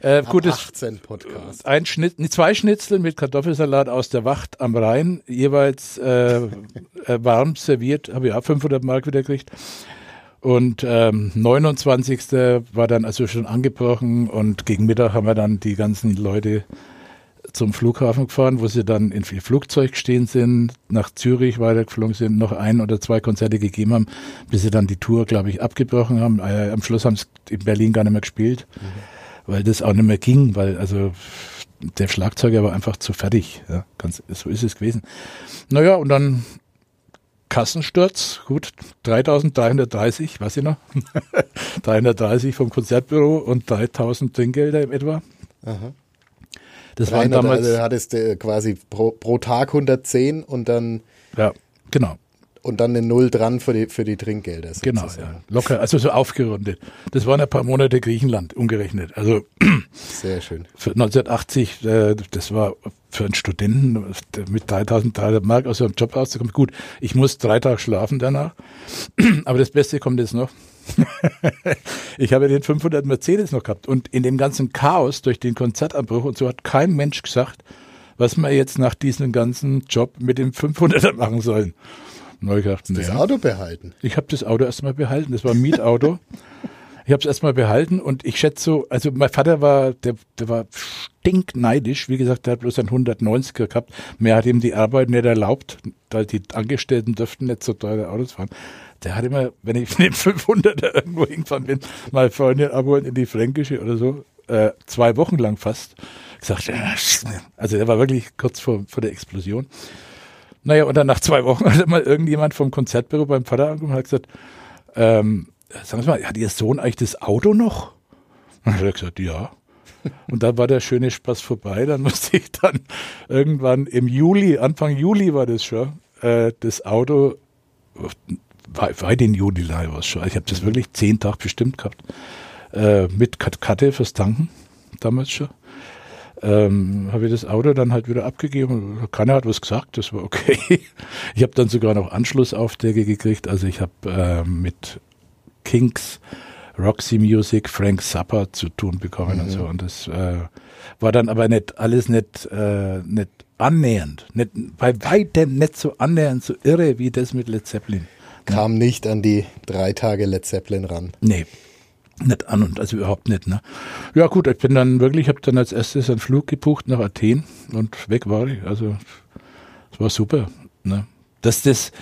[SPEAKER 2] äh, gutes, 18 Podcast. Ein Schnitt, zwei Schnitzel mit Kartoffelsalat aus der Wacht am Rhein, jeweils äh, äh warm serviert, habe ich auch 500 Mark wieder gekriegt. Und ähm, 29. war dann also schon angebrochen und gegen Mittag haben wir dann die ganzen Leute zum Flughafen gefahren, wo sie dann in viel Flugzeug stehen sind, nach Zürich weitergeflogen sind, noch ein oder zwei Konzerte gegeben haben, bis sie dann die Tour, glaube ich, abgebrochen haben. Äh, am Schluss haben sie in Berlin gar nicht mehr gespielt, mhm. weil das auch nicht mehr ging, weil also der Schlagzeuger war einfach zu fertig. Ja, ganz, so ist es gewesen. Naja, und dann Kassensturz, gut, 3330, weiß ich noch, 330 vom Konzertbüro und 3000 Trinkgelder im etwa. Aha.
[SPEAKER 1] Das waren damals. Also hattest du quasi pro, pro Tag 110 und dann.
[SPEAKER 2] Ja, genau.
[SPEAKER 1] Und dann eine Null dran für die, für die Trinkgelder.
[SPEAKER 2] Genau, ja. Locker, also so aufgerundet. Das waren ein paar Monate Griechenland umgerechnet. Also.
[SPEAKER 1] Sehr schön.
[SPEAKER 2] Für 1980, äh, das war für einen Studenten mit 3300 Mark aus seinem Job rauszukommen. Gut, ich muss drei Tage schlafen danach. Aber das Beste kommt jetzt noch. ich habe den 500 Mercedes noch gehabt und in dem ganzen Chaos durch den Konzertabbruch und so hat kein Mensch gesagt, was wir jetzt nach diesem ganzen Job mit dem 500er machen sollen.
[SPEAKER 1] Gedacht, das
[SPEAKER 2] Auto behalten. Ich habe das Auto erstmal behalten. Das war ein Mietauto. Ich habe es erstmal behalten und ich schätze so, also mein Vater war, der, der war stinkneidisch. Wie gesagt, der hat bloß ein 190er gehabt. Mehr hat ihm die Arbeit nicht erlaubt, weil die Angestellten dürften nicht so teure Autos fahren. Der hat immer, wenn ich mit dem 500er irgendwo hingefahren bin, mal Freundin abholen in die Fränkische oder so, äh, zwei Wochen lang fast, gesagt, also der war wirklich kurz vor, vor der Explosion. Naja, und dann nach zwei Wochen hat mal irgendjemand vom Konzertbüro beim Vater angerufen und hat gesagt, ähm, sagen Sie mal, hat Ihr Sohn eigentlich das Auto noch? Und hat er gesagt, ja. Und dann war der schöne Spaß vorbei. Dann musste ich dann irgendwann im Juli, Anfang Juli war das schon, äh, das Auto, weit in Juli war es schon. Ich habe das wirklich zehn Tage bestimmt gehabt. Äh, mit Karte fürs Tanken, damals schon ähm, habe ich das Auto dann halt wieder abgegeben. Keiner hat was gesagt, das war okay. Ich habe dann sogar noch Anschlussaufträge gekriegt. Also ich habe äh, mit Kings, Roxy Music, Frank Zappa zu tun bekommen mhm. und so. Und das äh, war dann aber nicht alles nicht, äh, nicht annähernd, nicht, bei weitem nicht so annähernd so irre wie das mit Led Zeppelin.
[SPEAKER 1] Kam nicht an die drei Tage Led Zeppelin ran.
[SPEAKER 2] Nee, nicht an und also überhaupt nicht. Ne? Ja gut, ich bin dann wirklich, habe dann als erstes einen Flug gebucht nach Athen und weg war ich. Also es war super. Ne? Dass das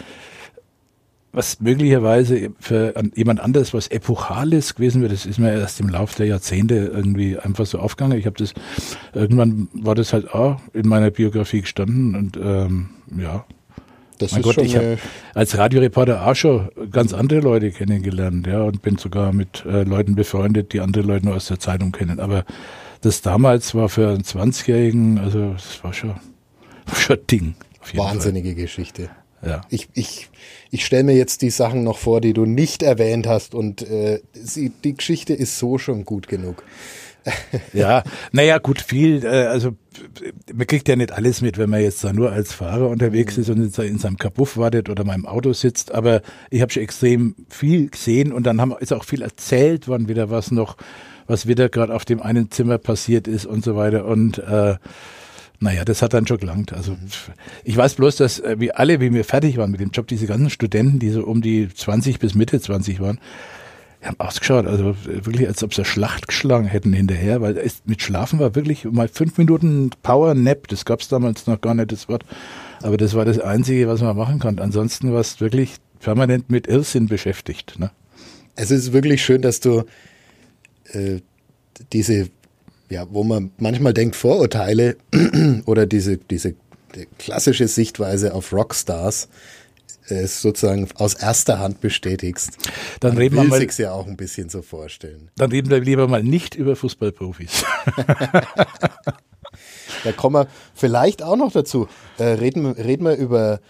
[SPEAKER 2] was möglicherweise für jemand anderes was Epochales gewesen wäre, das ist mir erst im Laufe der Jahrzehnte irgendwie einfach so aufgegangen. Ich habe das, irgendwann war das halt auch in meiner Biografie gestanden und ähm, ja, das mein ist Gott, schon ich habe als Radioreporter auch schon ganz andere Leute kennengelernt, ja, und bin sogar mit äh, Leuten befreundet, die andere Leute nur aus der Zeitung kennen. Aber das damals war für einen 20-Jährigen, also das war schon, schon ein Ding.
[SPEAKER 1] Wahnsinnige Fall. Geschichte. Ja. Ich, ich, ich stelle mir jetzt die Sachen noch vor, die du nicht erwähnt hast und äh, sie, die Geschichte ist so schon gut genug.
[SPEAKER 2] ja, naja, gut, viel, äh, also man kriegt ja nicht alles mit, wenn man jetzt da nur als Fahrer unterwegs ist und in seinem Kabuff wartet oder mal im Auto sitzt, aber ich habe schon extrem viel gesehen und dann haben, ist auch viel erzählt worden wieder, was noch, was wieder gerade auf dem einen Zimmer passiert ist und so weiter und äh, naja, das hat dann schon gelangt. Also ich weiß bloß, dass äh, wie alle, wie wir fertig waren mit dem Job, diese ganzen Studenten, die so um die 20 bis Mitte 20 waren, haben ausgeschaut, also wirklich, als ob sie eine Schlacht geschlagen hätten hinterher, weil es mit Schlafen war wirklich mal fünf Minuten Power Nap, das gab es damals noch gar nicht, das Wort. Aber das war das Einzige, was man machen konnte. Ansonsten war es wirklich permanent mit Irrsinn beschäftigt. Ne?
[SPEAKER 1] Es ist wirklich schön, dass du äh, diese, ja, wo man manchmal denkt, Vorurteile oder diese, diese klassische Sichtweise auf Rockstars es sozusagen aus erster Hand bestätigst.
[SPEAKER 2] Dann Man reden wir mal,
[SPEAKER 1] ja auch ein bisschen so vorstellen.
[SPEAKER 2] Dann reden wir lieber mal nicht über Fußballprofis.
[SPEAKER 1] da kommen wir vielleicht auch noch dazu. Äh, reden, reden wir über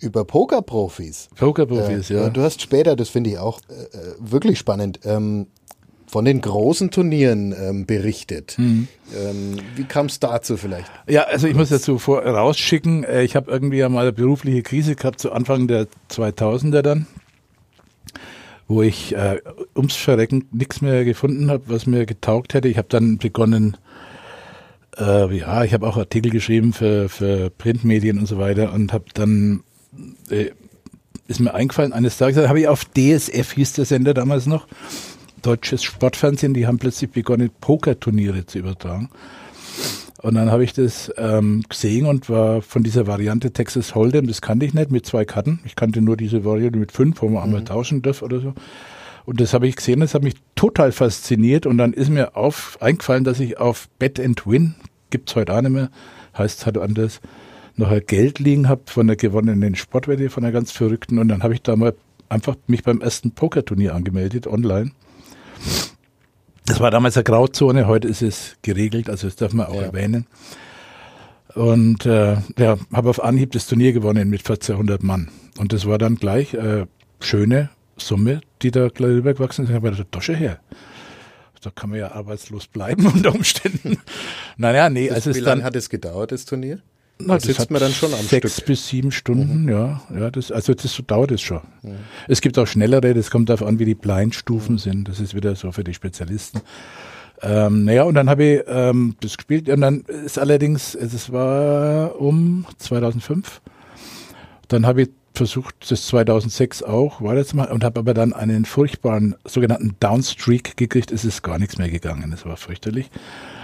[SPEAKER 1] über Pokerprofis.
[SPEAKER 2] Pokerprofis, äh, ja.
[SPEAKER 1] Du hast später, das finde ich auch äh, äh wirklich spannend, ähm, von den großen Turnieren ähm, berichtet. Mhm. Ähm, wie kam es dazu vielleicht?
[SPEAKER 2] Ja, also ich muss dazu vorausschicken, äh, ich habe irgendwie ja mal eine berufliche Krise gehabt zu Anfang der 2000er dann, wo ich äh, ums Verrecken nichts mehr gefunden habe, was mir getaugt hätte. Ich habe dann begonnen, äh, ja, ich habe auch Artikel geschrieben für, für Printmedien und so weiter und habe dann äh, ist mir eingefallen, eines Tages habe ich auf DSF, hieß der Sender damals noch, deutsches Sportfernsehen, die haben plötzlich begonnen, Pokerturniere zu übertragen. Und dann habe ich das ähm, gesehen und war von dieser Variante Texas Hold'em, das kannte ich nicht, mit zwei Karten. Ich kannte nur diese Variante mit fünf, wo man einmal mhm. tauschen darf oder so. Und das habe ich gesehen, das hat mich total fasziniert. Und dann ist mir auf, eingefallen, dass ich auf Bet and Win, gibt's heute auch nicht mehr, heißt halt anders, noch halt Geld liegen habe von der gewonnenen Sportwette, von der ganz verrückten. Und dann habe ich da mal einfach mich beim ersten Pokerturnier angemeldet, online. Das war damals eine Grauzone, heute ist es geregelt, also das darf man auch ja. erwähnen. Und äh, ja, habe auf Anhieb das Turnier gewonnen mit 1400 Mann. Und das war dann gleich äh, schöne Summe, die da gleich rübergewachsen ist. Ich habe der Tasche her. Da kann man ja arbeitslos bleiben unter Umständen. naja, nee,
[SPEAKER 1] das,
[SPEAKER 2] also
[SPEAKER 1] Wie lange hat es gedauert, das Turnier?
[SPEAKER 2] Na, das sitzt man dann schon am sechs Stück. bis sieben Stunden, mhm. ja, ja, das, also das dauert es schon. Mhm. Es gibt auch schnellere, das kommt darauf an, wie die Blindstufen mhm. sind. Das ist wieder so für die Spezialisten. Ähm, naja, und dann habe ich ähm, das gespielt und dann ist allerdings, es war um 2005, dann habe ich versucht, das 2006 auch weiterzumachen und habe aber dann einen furchtbaren sogenannten Downstreak gekriegt. Es ist gar nichts mehr gegangen. Es war fürchterlich.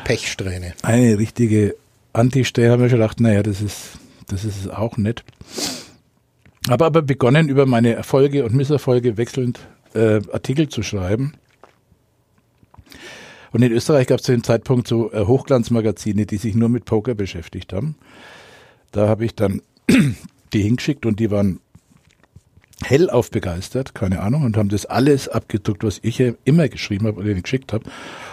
[SPEAKER 1] Pechsträhne.
[SPEAKER 2] Eine richtige Anti-Strähne. Haben wir schon gedacht, naja, das ist, das ist auch nett. Habe aber begonnen, über meine Erfolge und Misserfolge wechselnd äh, Artikel zu schreiben. Und in Österreich gab es zu dem Zeitpunkt so äh, Hochglanzmagazine, die sich nur mit Poker beschäftigt haben. Da habe ich dann die hingeschickt und die waren hellauf begeistert, keine Ahnung, und haben das alles abgedruckt, was ich immer geschrieben habe oder geschickt habe.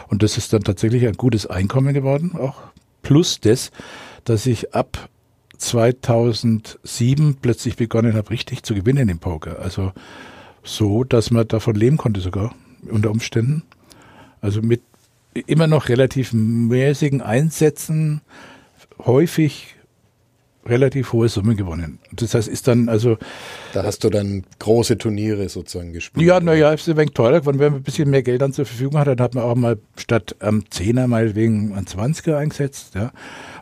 [SPEAKER 2] Und das ist dann tatsächlich ein gutes Einkommen geworden, auch plus das, dass ich ab 2007 plötzlich begonnen habe, richtig zu gewinnen im Poker. Also so, dass man davon leben konnte sogar unter Umständen. Also mit immer noch relativ mäßigen Einsätzen, häufig relativ hohe Summen gewonnen. Das heißt, ist dann also.
[SPEAKER 1] Da hast du dann große Turniere sozusagen gespielt.
[SPEAKER 2] Ja, naja, ist ein wenig teurer geworden. Wenn man ein bisschen mehr Geld dann zur Verfügung hat, dann hat man auch mal statt am Zehner meinetwegen ein 20er eingesetzt, ja.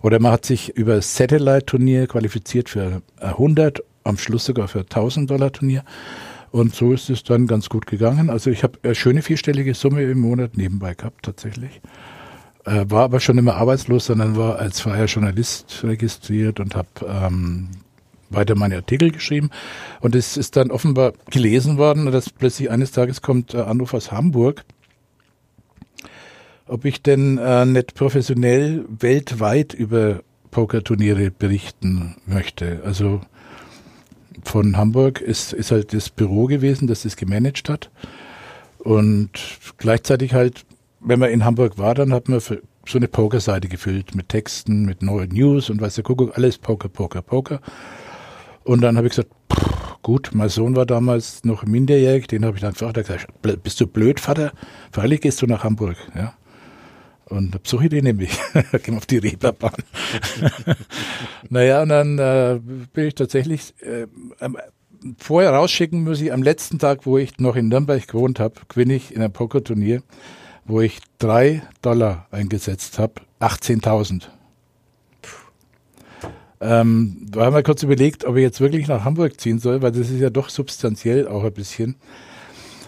[SPEAKER 2] Oder man hat sich über Satellite-Turnier qualifiziert für 100, am Schluss sogar für 1000 Dollar Turnier. Und so ist es dann ganz gut gegangen. Also ich habe eine schöne vierstellige Summe im Monat nebenbei gehabt, tatsächlich. Äh, war aber schon immer arbeitslos, sondern war als freier Journalist registriert und habe ähm, weiter meine Artikel geschrieben. Und es ist dann offenbar gelesen worden, dass plötzlich eines Tages kommt äh, Anruf aus Hamburg, ob ich denn äh, nicht professionell weltweit über Pokerturniere berichten möchte. Also von Hamburg ist, ist halt das Büro gewesen, das das gemanagt hat. Und gleichzeitig halt, wenn man in Hamburg war, dann hat man so eine Pokerseite gefüllt mit Texten, mit neuen News und weiß der Kuckuck, alles Poker, Poker, Poker. Und dann habe ich gesagt, pff, gut, mein Sohn war damals noch minderjährig, den habe ich dann gefragt, er gesagt, bist du blöd, Vater? Freilich gehst du nach Hamburg, ja. Und besuche ich den nämlich. Gehen auf die Reeperbahn. naja, und dann äh, bin ich tatsächlich äh, vorher rausschicken muss ich am letzten Tag, wo ich noch in Nürnberg gewohnt habe, gewinne ich in einem Pokerturnier, wo ich drei Dollar eingesetzt habe, 18.000. Ähm, da haben wir kurz überlegt, ob ich jetzt wirklich nach Hamburg ziehen soll, weil das ist ja doch substanziell auch ein bisschen.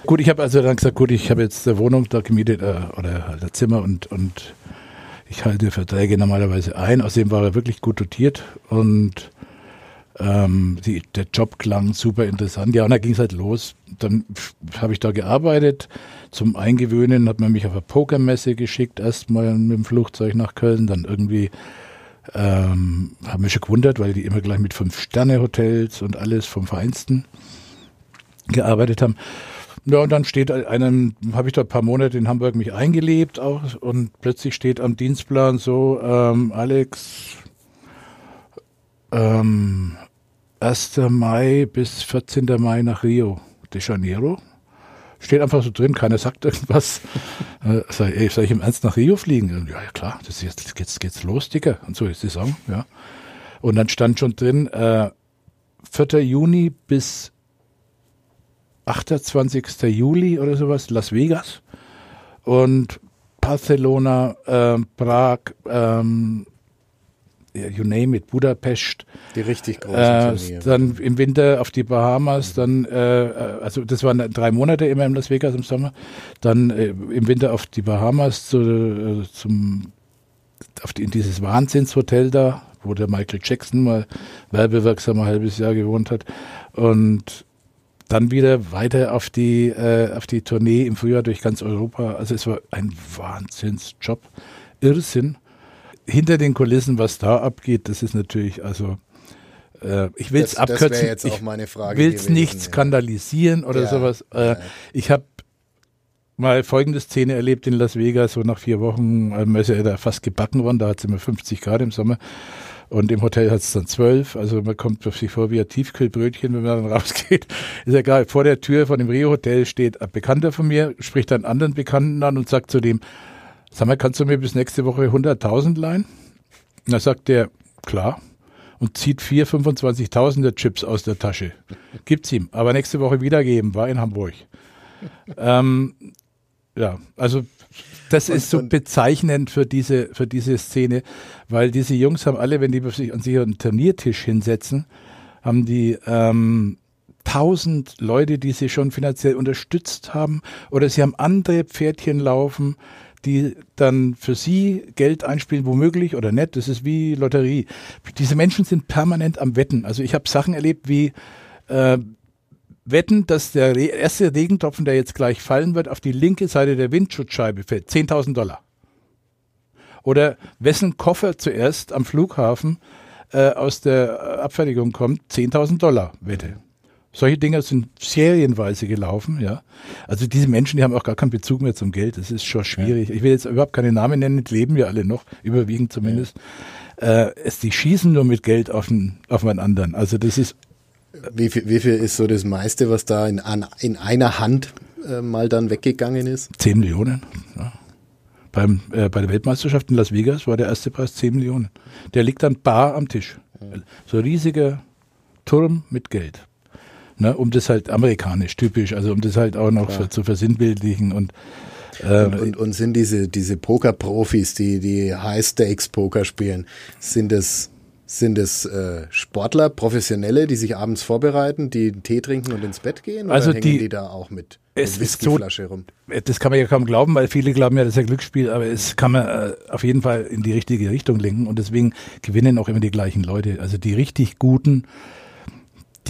[SPEAKER 2] Gut, ich habe also dann gesagt, gut, ich habe jetzt eine Wohnung da gemietet äh, oder halt ein Zimmer und, und ich halte Verträge normalerweise ein. Außerdem war er wirklich gut dotiert und ähm, die, der Job klang super interessant. Ja, und da ging es halt los. Dann habe ich da gearbeitet. Zum Eingewöhnen hat man mich auf eine Pokermesse geschickt, erstmal mit dem Flugzeug nach Köln, dann irgendwie ähm, haben mich schon gewundert, weil die immer gleich mit Fünf-Sterne-Hotels und alles vom Feinsten gearbeitet haben. Ja, und dann steht einem, habe ich da ein paar Monate in Hamburg mich eingelebt auch und plötzlich steht am Dienstplan so, ähm, Alex, ähm, 1. Mai bis 14. Mai nach Rio de Janeiro. Steht einfach so drin, keiner sagt irgendwas. äh, sag, ey, soll ich im Ernst nach Rio fliegen? Ja, ja klar, das ist jetzt, jetzt geht's los, Dicker. Und so ist die Saison, ja. Und dann stand schon drin, äh, 4. Juni bis 28. Juli oder sowas, Las Vegas und Barcelona, äh, Prag, ähm, you name it, Budapest.
[SPEAKER 1] Die richtig großen
[SPEAKER 2] äh. Dann im Winter auf die Bahamas, dann, äh, also das waren drei Monate immer in Las Vegas im Sommer. Dann äh, im Winter auf die Bahamas zu, äh, zum, auf die, in dieses Wahnsinnshotel da, wo der Michael Jackson mal werbewirksam ein halbes Jahr gewohnt hat. Und dann wieder weiter auf die, äh, auf die Tournee im Frühjahr durch ganz Europa. Also es war ein Wahnsinnsjob. Irrsinn. Hinter den Kulissen, was da abgeht, das ist natürlich, also äh, ich will es abkürzen.
[SPEAKER 1] Jetzt auch meine Frage
[SPEAKER 2] will es nicht skandalisieren oder ja, sowas. Äh, ja. Ich habe mal folgende Szene erlebt in Las Vegas, so nach vier Wochen, äh, ist ja da fast gebacken worden, da hat es immer 50 Grad im Sommer. Und im Hotel hat es dann zwölf. Also man kommt sich vor wie ein Tiefkühlbrötchen, wenn man dann rausgeht. Ist egal. Vor der Tür von dem Rio-Hotel steht ein Bekannter von mir, spricht einen anderen Bekannten an und sagt zu dem, sag mal, kannst du mir bis nächste Woche 100.000 leihen? Und da sagt der, klar. Und zieht vier 25.000er Chips aus der Tasche. Gibt's ihm. Aber nächste Woche wiedergeben. War in Hamburg. ähm, ja, also das und, ist so bezeichnend für diese, für diese Szene, weil diese Jungs haben alle, wenn die sich an sich einen Turniertisch hinsetzen, haben die ähm, tausend Leute, die sie schon finanziell unterstützt haben oder sie haben andere Pferdchen laufen, die dann für sie Geld einspielen, womöglich oder nicht. Das ist wie Lotterie. Diese Menschen sind permanent am Wetten. Also ich habe Sachen erlebt wie äh, Wetten, dass der erste Regentropfen, der jetzt gleich fallen wird, auf die linke Seite der Windschutzscheibe fällt. 10.000 Dollar. Oder wessen Koffer zuerst am Flughafen äh, aus der Abfertigung kommt, 10.000 Dollar Wette. Solche Dinge sind serienweise gelaufen, ja. Also diese Menschen, die haben auch gar keinen Bezug mehr zum Geld. Das ist schon schwierig. Ja. Ich will jetzt überhaupt keine Namen nennen, die leben ja alle noch, überwiegend zumindest. Ja. Äh, es, die schießen nur mit Geld auf den, auf einen anderen. Also das ist.
[SPEAKER 1] Wie viel, wie viel ist so das meiste, was da in, an, in einer Hand äh, mal dann weggegangen ist?
[SPEAKER 2] Zehn Millionen. Ja. Beim, äh, bei der Weltmeisterschaft in Las Vegas war der erste Preis 10 Millionen. Der liegt dann bar am Tisch. So riesiger Turm mit Geld ne, um das halt amerikanisch typisch, also um das halt auch noch für, zu versinnbildlichen und
[SPEAKER 1] äh, und, und, und, sind diese, diese Poker-Profis, die, die High-Stakes-Poker spielen, sind es, sind es äh, Sportler, Professionelle, die sich abends vorbereiten, die Tee trinken und ins Bett gehen? Oder
[SPEAKER 2] also
[SPEAKER 1] hängen
[SPEAKER 2] die,
[SPEAKER 1] die da auch mit
[SPEAKER 2] es ist so, rum? Das kann man ja kaum glauben, weil viele glauben ja, das ist ein Glücksspiel, aber es kann man äh, auf jeden Fall in die richtige Richtung lenken und deswegen gewinnen auch immer die gleichen Leute. Also die richtig guten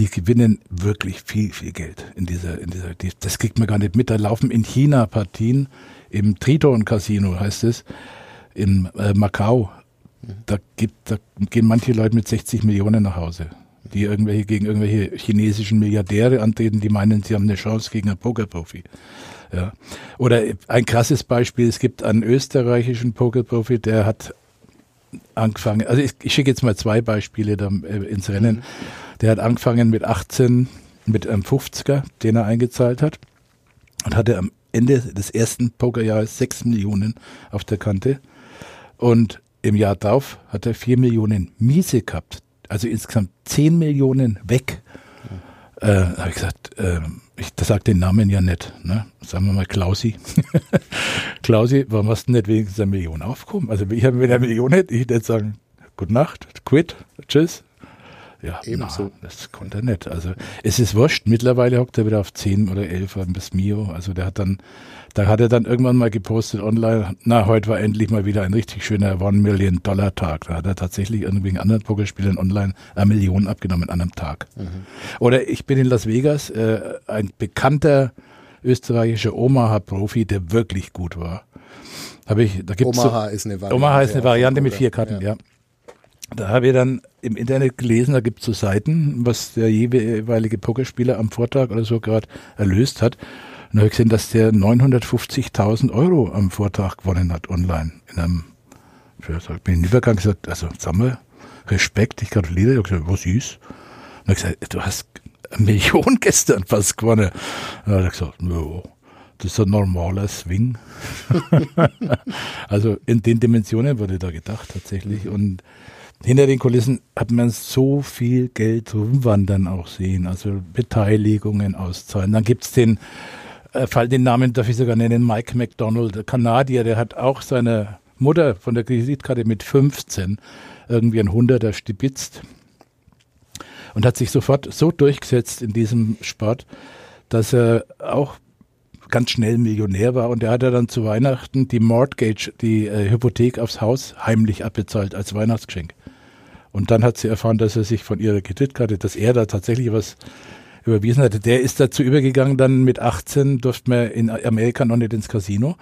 [SPEAKER 2] die gewinnen wirklich viel, viel Geld in dieser, in dieser, die, das kriegt man gar nicht mit. Da laufen in China Partien im Triton Casino, heißt es, in äh, Macau. Da gibt, da gehen manche Leute mit 60 Millionen nach Hause, die irgendwelche gegen irgendwelche chinesischen Milliardäre antreten, die meinen, sie haben eine Chance gegen einen Pokerprofi. Ja. Oder ein krasses Beispiel, es gibt einen österreichischen Pokerprofi, der hat angefangen, also ich, ich schicke jetzt mal zwei Beispiele da, äh, ins Rennen. Mhm. Der hat angefangen mit 18 mit einem 50er, den er eingezahlt hat und hatte am Ende des ersten Pokerjahres 6 Millionen auf der Kante und im Jahr darauf hat er 4 Millionen Miese gehabt, also insgesamt 10 Millionen weg. Äh, habe ich gesagt, äh, ich sage den Namen ja nicht, ne? sagen wir mal Klausi. Klausi, warum hast du nicht wenigstens eine Million aufgekommen? Also ich habe mit einer Million hätte ich nicht sagen, gute Nacht, quit, tschüss, ja, Ebenso. Das konnte er nicht. Also es ist wurscht. Mittlerweile hockt er wieder auf 10 oder 11 bis Mio. Also der hat dann, da hat er dann irgendwann mal gepostet online, na, heute war endlich mal wieder ein richtig schöner One Million Dollar Tag. Da hat er tatsächlich irgendwelchen anderen Pokerspielern online eine Million abgenommen an einem Tag. Mhm. Oder ich bin in Las Vegas, äh, ein bekannter österreichischer Omaha-Profi, der wirklich gut war. Habe ich, da gibt's
[SPEAKER 1] Omaha so, ist eine
[SPEAKER 2] Variante. Omaha ist eine Variante mit vier Karten, ja. ja. Da habe ich dann im Internet gelesen, da gibt es so Seiten, was der jeweilige Pokerspieler am Vortag oder so gerade erlöst hat. Und da habe ich gesehen, dass der 950.000 Euro am Vortag gewonnen hat online. In einem, ich bin in den Übergang gesagt, also sag mal, Respekt, ich gratuliere. Ich habe gesagt, was ist? Und er gesagt, du hast eine Million gestern fast gewonnen. Und er hat gesagt, no, das ist ein normaler Swing. also in den Dimensionen wurde da gedacht tatsächlich. Und hinter den Kulissen hat man so viel Geld rumwandern auch sehen, also Beteiligungen auszahlen. Dann gibt's den, äh, fall den Namen darf ich sogar nennen, Mike McDonald, der Kanadier, der hat auch seine Mutter von der Kreditkarte mit 15 irgendwie ein Hunderter stibitzt und hat sich sofort so durchgesetzt in diesem Sport, dass er auch ganz schnell Millionär war und er hat dann zu Weihnachten die Mortgage, die äh, Hypothek aufs Haus heimlich abbezahlt als Weihnachtsgeschenk. Und dann hat sie erfahren, dass er sich von ihrer Kreditkarte, dass er da tatsächlich was überwiesen hatte. Der ist dazu übergegangen, dann mit 18 durfte man in Amerika noch nicht ins Casino.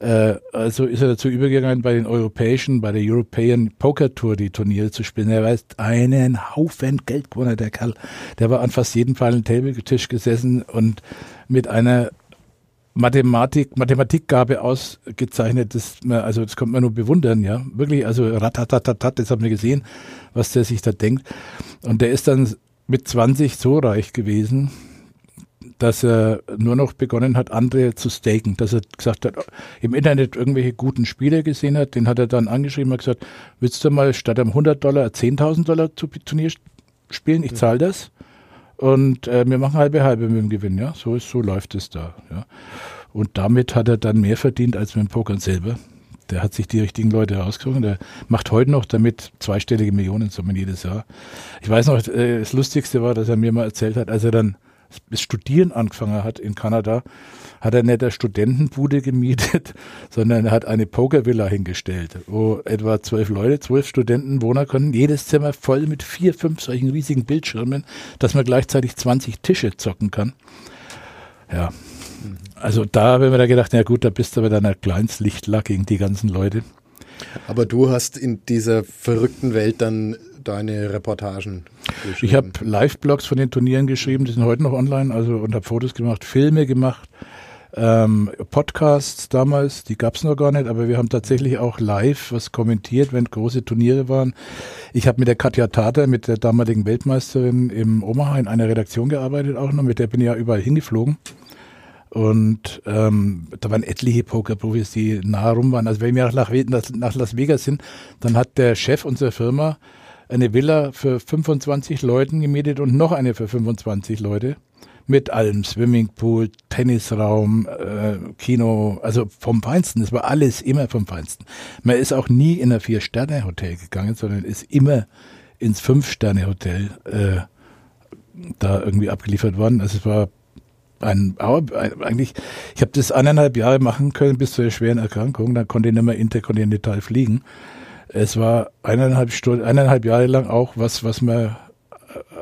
[SPEAKER 2] Äh, also ist er dazu übergegangen, bei den europäischen, bei der European Poker Tour die Turniere zu spielen. Er weiß einen Haufen Geld gewonnen, der Kerl. Der war an fast jedem Fall am Tisch gesessen und mit einer Mathematik, Mathematikgabe ausgezeichnet. Das, also das kommt man nur bewundern, ja. Wirklich, also ratatatatat, das haben wir gesehen, was der sich da denkt. Und der ist dann mit 20 so reich gewesen, dass er nur noch begonnen hat, andere zu staken. Dass er gesagt hat, im Internet irgendwelche guten Spiele gesehen hat, den hat er dann angeschrieben und gesagt, willst du mal statt einem 100 Dollar 10.000 Dollar zu Turnier spielen? Ich zahle das. Und äh, wir machen halbe halbe mit dem Gewinn, ja. So ist, so läuft es da, ja. Und damit hat er dann mehr verdient als mit dem Pokern selber. Der hat sich die richtigen Leute rausgesucht. Der macht heute noch damit zweistellige Millionensummen jedes Jahr. Ich weiß noch, äh, das Lustigste war, dass er mir mal erzählt hat, als er dann das Studieren angefangen hat in Kanada, hat er nicht eine Studentenbude gemietet, sondern er hat eine Pokervilla hingestellt, wo etwa zwölf Leute, zwölf Studenten wohnen konnten. Jedes Zimmer voll mit vier, fünf solchen riesigen Bildschirmen, dass man gleichzeitig 20 Tische zocken kann. Ja. Also da haben wir da gedacht, na gut, da bist du aber dann ein kleines Lichtlack gegen die ganzen Leute.
[SPEAKER 1] Aber du hast in dieser verrückten Welt dann deine Reportagen
[SPEAKER 2] geschrieben. Ich habe Live-Blogs von den Turnieren geschrieben, die sind heute noch online, also und habe Fotos gemacht, Filme gemacht, ähm, Podcasts damals, die gab es noch gar nicht, aber wir haben tatsächlich auch live was kommentiert, wenn große Turniere waren. Ich habe mit der Katja Tater, mit der damaligen Weltmeisterin im Omaha in einer Redaktion gearbeitet auch noch, mit der bin ich ja überall hingeflogen. Und ähm, da waren etliche Pokerprofis, die nah rum waren. Also wenn wir nach, nach Las Vegas sind, dann hat der Chef unserer Firma eine Villa für 25 Leuten gemietet und noch eine für 25 Leute mit allem Swimmingpool, Tennisraum, äh, Kino, also vom Feinsten. Das war alles immer vom Feinsten. Man ist auch nie in ein Vier-Sterne-Hotel gegangen, sondern ist immer ins Fünf-Sterne-Hotel äh, da irgendwie abgeliefert worden. Also es war ein, eigentlich, ich habe das eineinhalb Jahre machen können bis zur schweren Erkrankung, dann konnte ich nicht mehr interkontinental fliegen. Es war eineinhalb Stunden, eineinhalb Jahre lang auch was, was man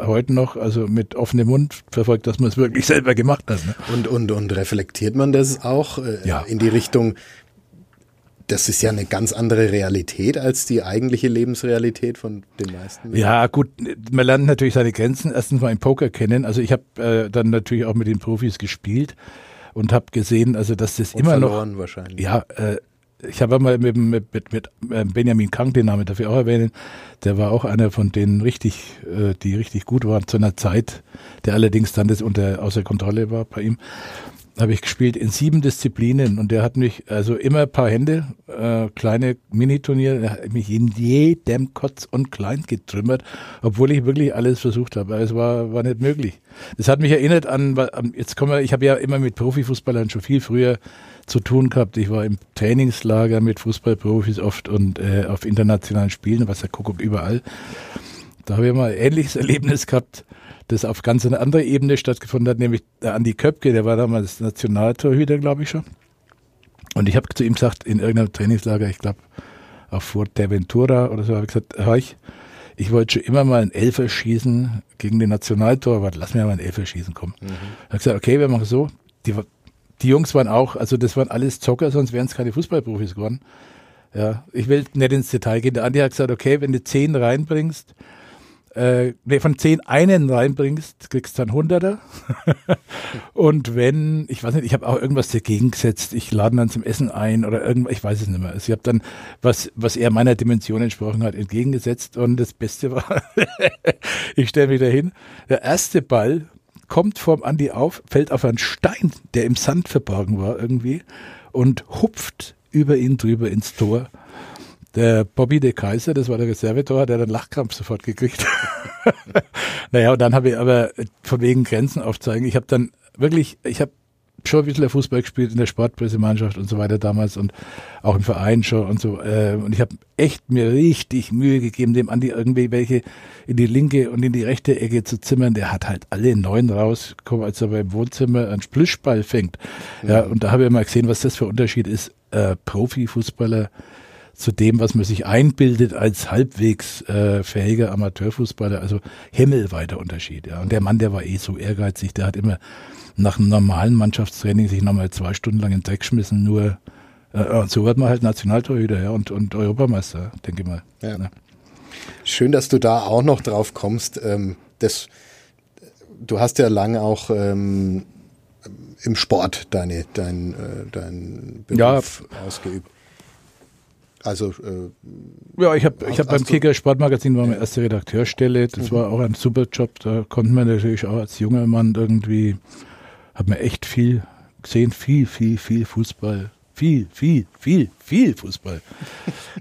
[SPEAKER 2] heute noch, also mit offenem Mund verfolgt, dass man es wirklich selber gemacht hat. Ne?
[SPEAKER 1] Und, und, und reflektiert man das auch äh, ja. in die Richtung, das ist ja eine ganz andere Realität als die eigentliche Lebensrealität von den meisten.
[SPEAKER 2] Menschen. Ja, gut, man lernt natürlich seine Grenzen erstens mal im Poker kennen. Also ich habe äh, dann natürlich auch mit den Profis gespielt und habe gesehen, also dass das und immer noch
[SPEAKER 1] wahrscheinlich.
[SPEAKER 2] ja äh, ich habe mal mit, mit, mit, mit äh, Benjamin Krank, den Namen dafür auch erwähnen, der war auch einer von denen richtig, äh, die richtig gut waren zu einer Zeit, der allerdings dann das unter außer Kontrolle war bei ihm. Habe ich gespielt in sieben Disziplinen und der hat mich also immer ein paar Hände, äh, kleine Miniturniere, der hat mich in jedem Kotz und Klein getrümmert, obwohl ich wirklich alles versucht habe. Es war, war nicht möglich. Das hat mich erinnert an, jetzt kommen wir, ich habe ja immer mit Profifußballern schon viel früher zu tun gehabt. Ich war im Trainingslager mit Fußballprofis oft und äh, auf internationalen Spielen, was ja Kuckuck überall. Da habe ich mal ein ähnliches Erlebnis gehabt, das auf ganz einer anderen Ebene stattgefunden hat, nämlich der Andi Köpke, der war damals Nationaltorhüter, glaube ich schon. Und ich habe zu ihm gesagt, in irgendeinem Trainingslager, ich glaube auf Fuerteventura oder so, habe ich gesagt, hör ich, ich wollte schon immer mal ein Elfer schießen gegen den Nationaltorwart, lass mir mal ein Elfer schießen kommen. Mhm. Ich habe gesagt, okay, wir machen so, die die Jungs waren auch, also das waren alles Zocker, sonst wären es keine Fußballprofis geworden. Ja, ich will nicht ins Detail gehen. Der Andi hat gesagt, okay, wenn du zehn reinbringst, äh, nee, von zehn einen reinbringst, kriegst du dann Hunderter. und wenn, ich weiß nicht, ich habe auch irgendwas dagegen gesetzt, ich lade dann zum Essen ein oder irgendwas, ich weiß es nicht mehr. Also ich habe dann, was, was eher meiner Dimension entsprochen hat, entgegengesetzt und das Beste war, ich stelle mich da hin, der erste Ball kommt vorm Andi auf, fällt auf einen Stein, der im Sand verborgen war irgendwie und hupft über ihn drüber ins Tor. Der Bobby de Kaiser, das war der Reservetor, der hat einen Lachkrampf sofort gekriegt. naja, und dann habe ich aber von wegen Grenzen aufzeigen. Ich habe dann wirklich, ich habe schon ein bisschen Fußball gespielt in der Sportpressemannschaft und so weiter damals und auch im Verein schon und so. Äh, und ich habe echt mir richtig Mühe gegeben, dem Andi irgendwie welche in die linke und in die rechte Ecke zu zimmern. Der hat halt alle neun rausgekommen, als er beim Wohnzimmer einen Splischball fängt. Mhm. Ja, und da habe ich mal gesehen, was das für Unterschied ist. Äh, Profifußballer zu dem, was man sich einbildet als halbwegs äh, fähiger Amateurfußballer. Also himmelweiter Unterschied. Ja. Und der Mann, der war eh so ehrgeizig, der hat immer nach einem normalen Mannschaftstraining sich nochmal zwei Stunden lang in den Dreck geschmissen, nur äh, so wird man halt Nationaltorhüter ja, und, und Europameister, denke ich mal. Ja.
[SPEAKER 1] Ne? Schön, dass du da auch noch drauf kommst. Ähm, das, du hast ja lange auch ähm, im Sport deine, dein, äh, dein
[SPEAKER 2] Beruf
[SPEAKER 1] ja. ausgeübt. Also
[SPEAKER 2] äh, ja, ich habe ich habe beim Kicker Sportmagazin war meine erste Redakteurstelle. Das mhm. war auch ein super Job. Da konnte man natürlich auch als junger Mann irgendwie hat man echt viel gesehen, viel, viel, viel Fußball. Viel, viel, viel, viel Fußball.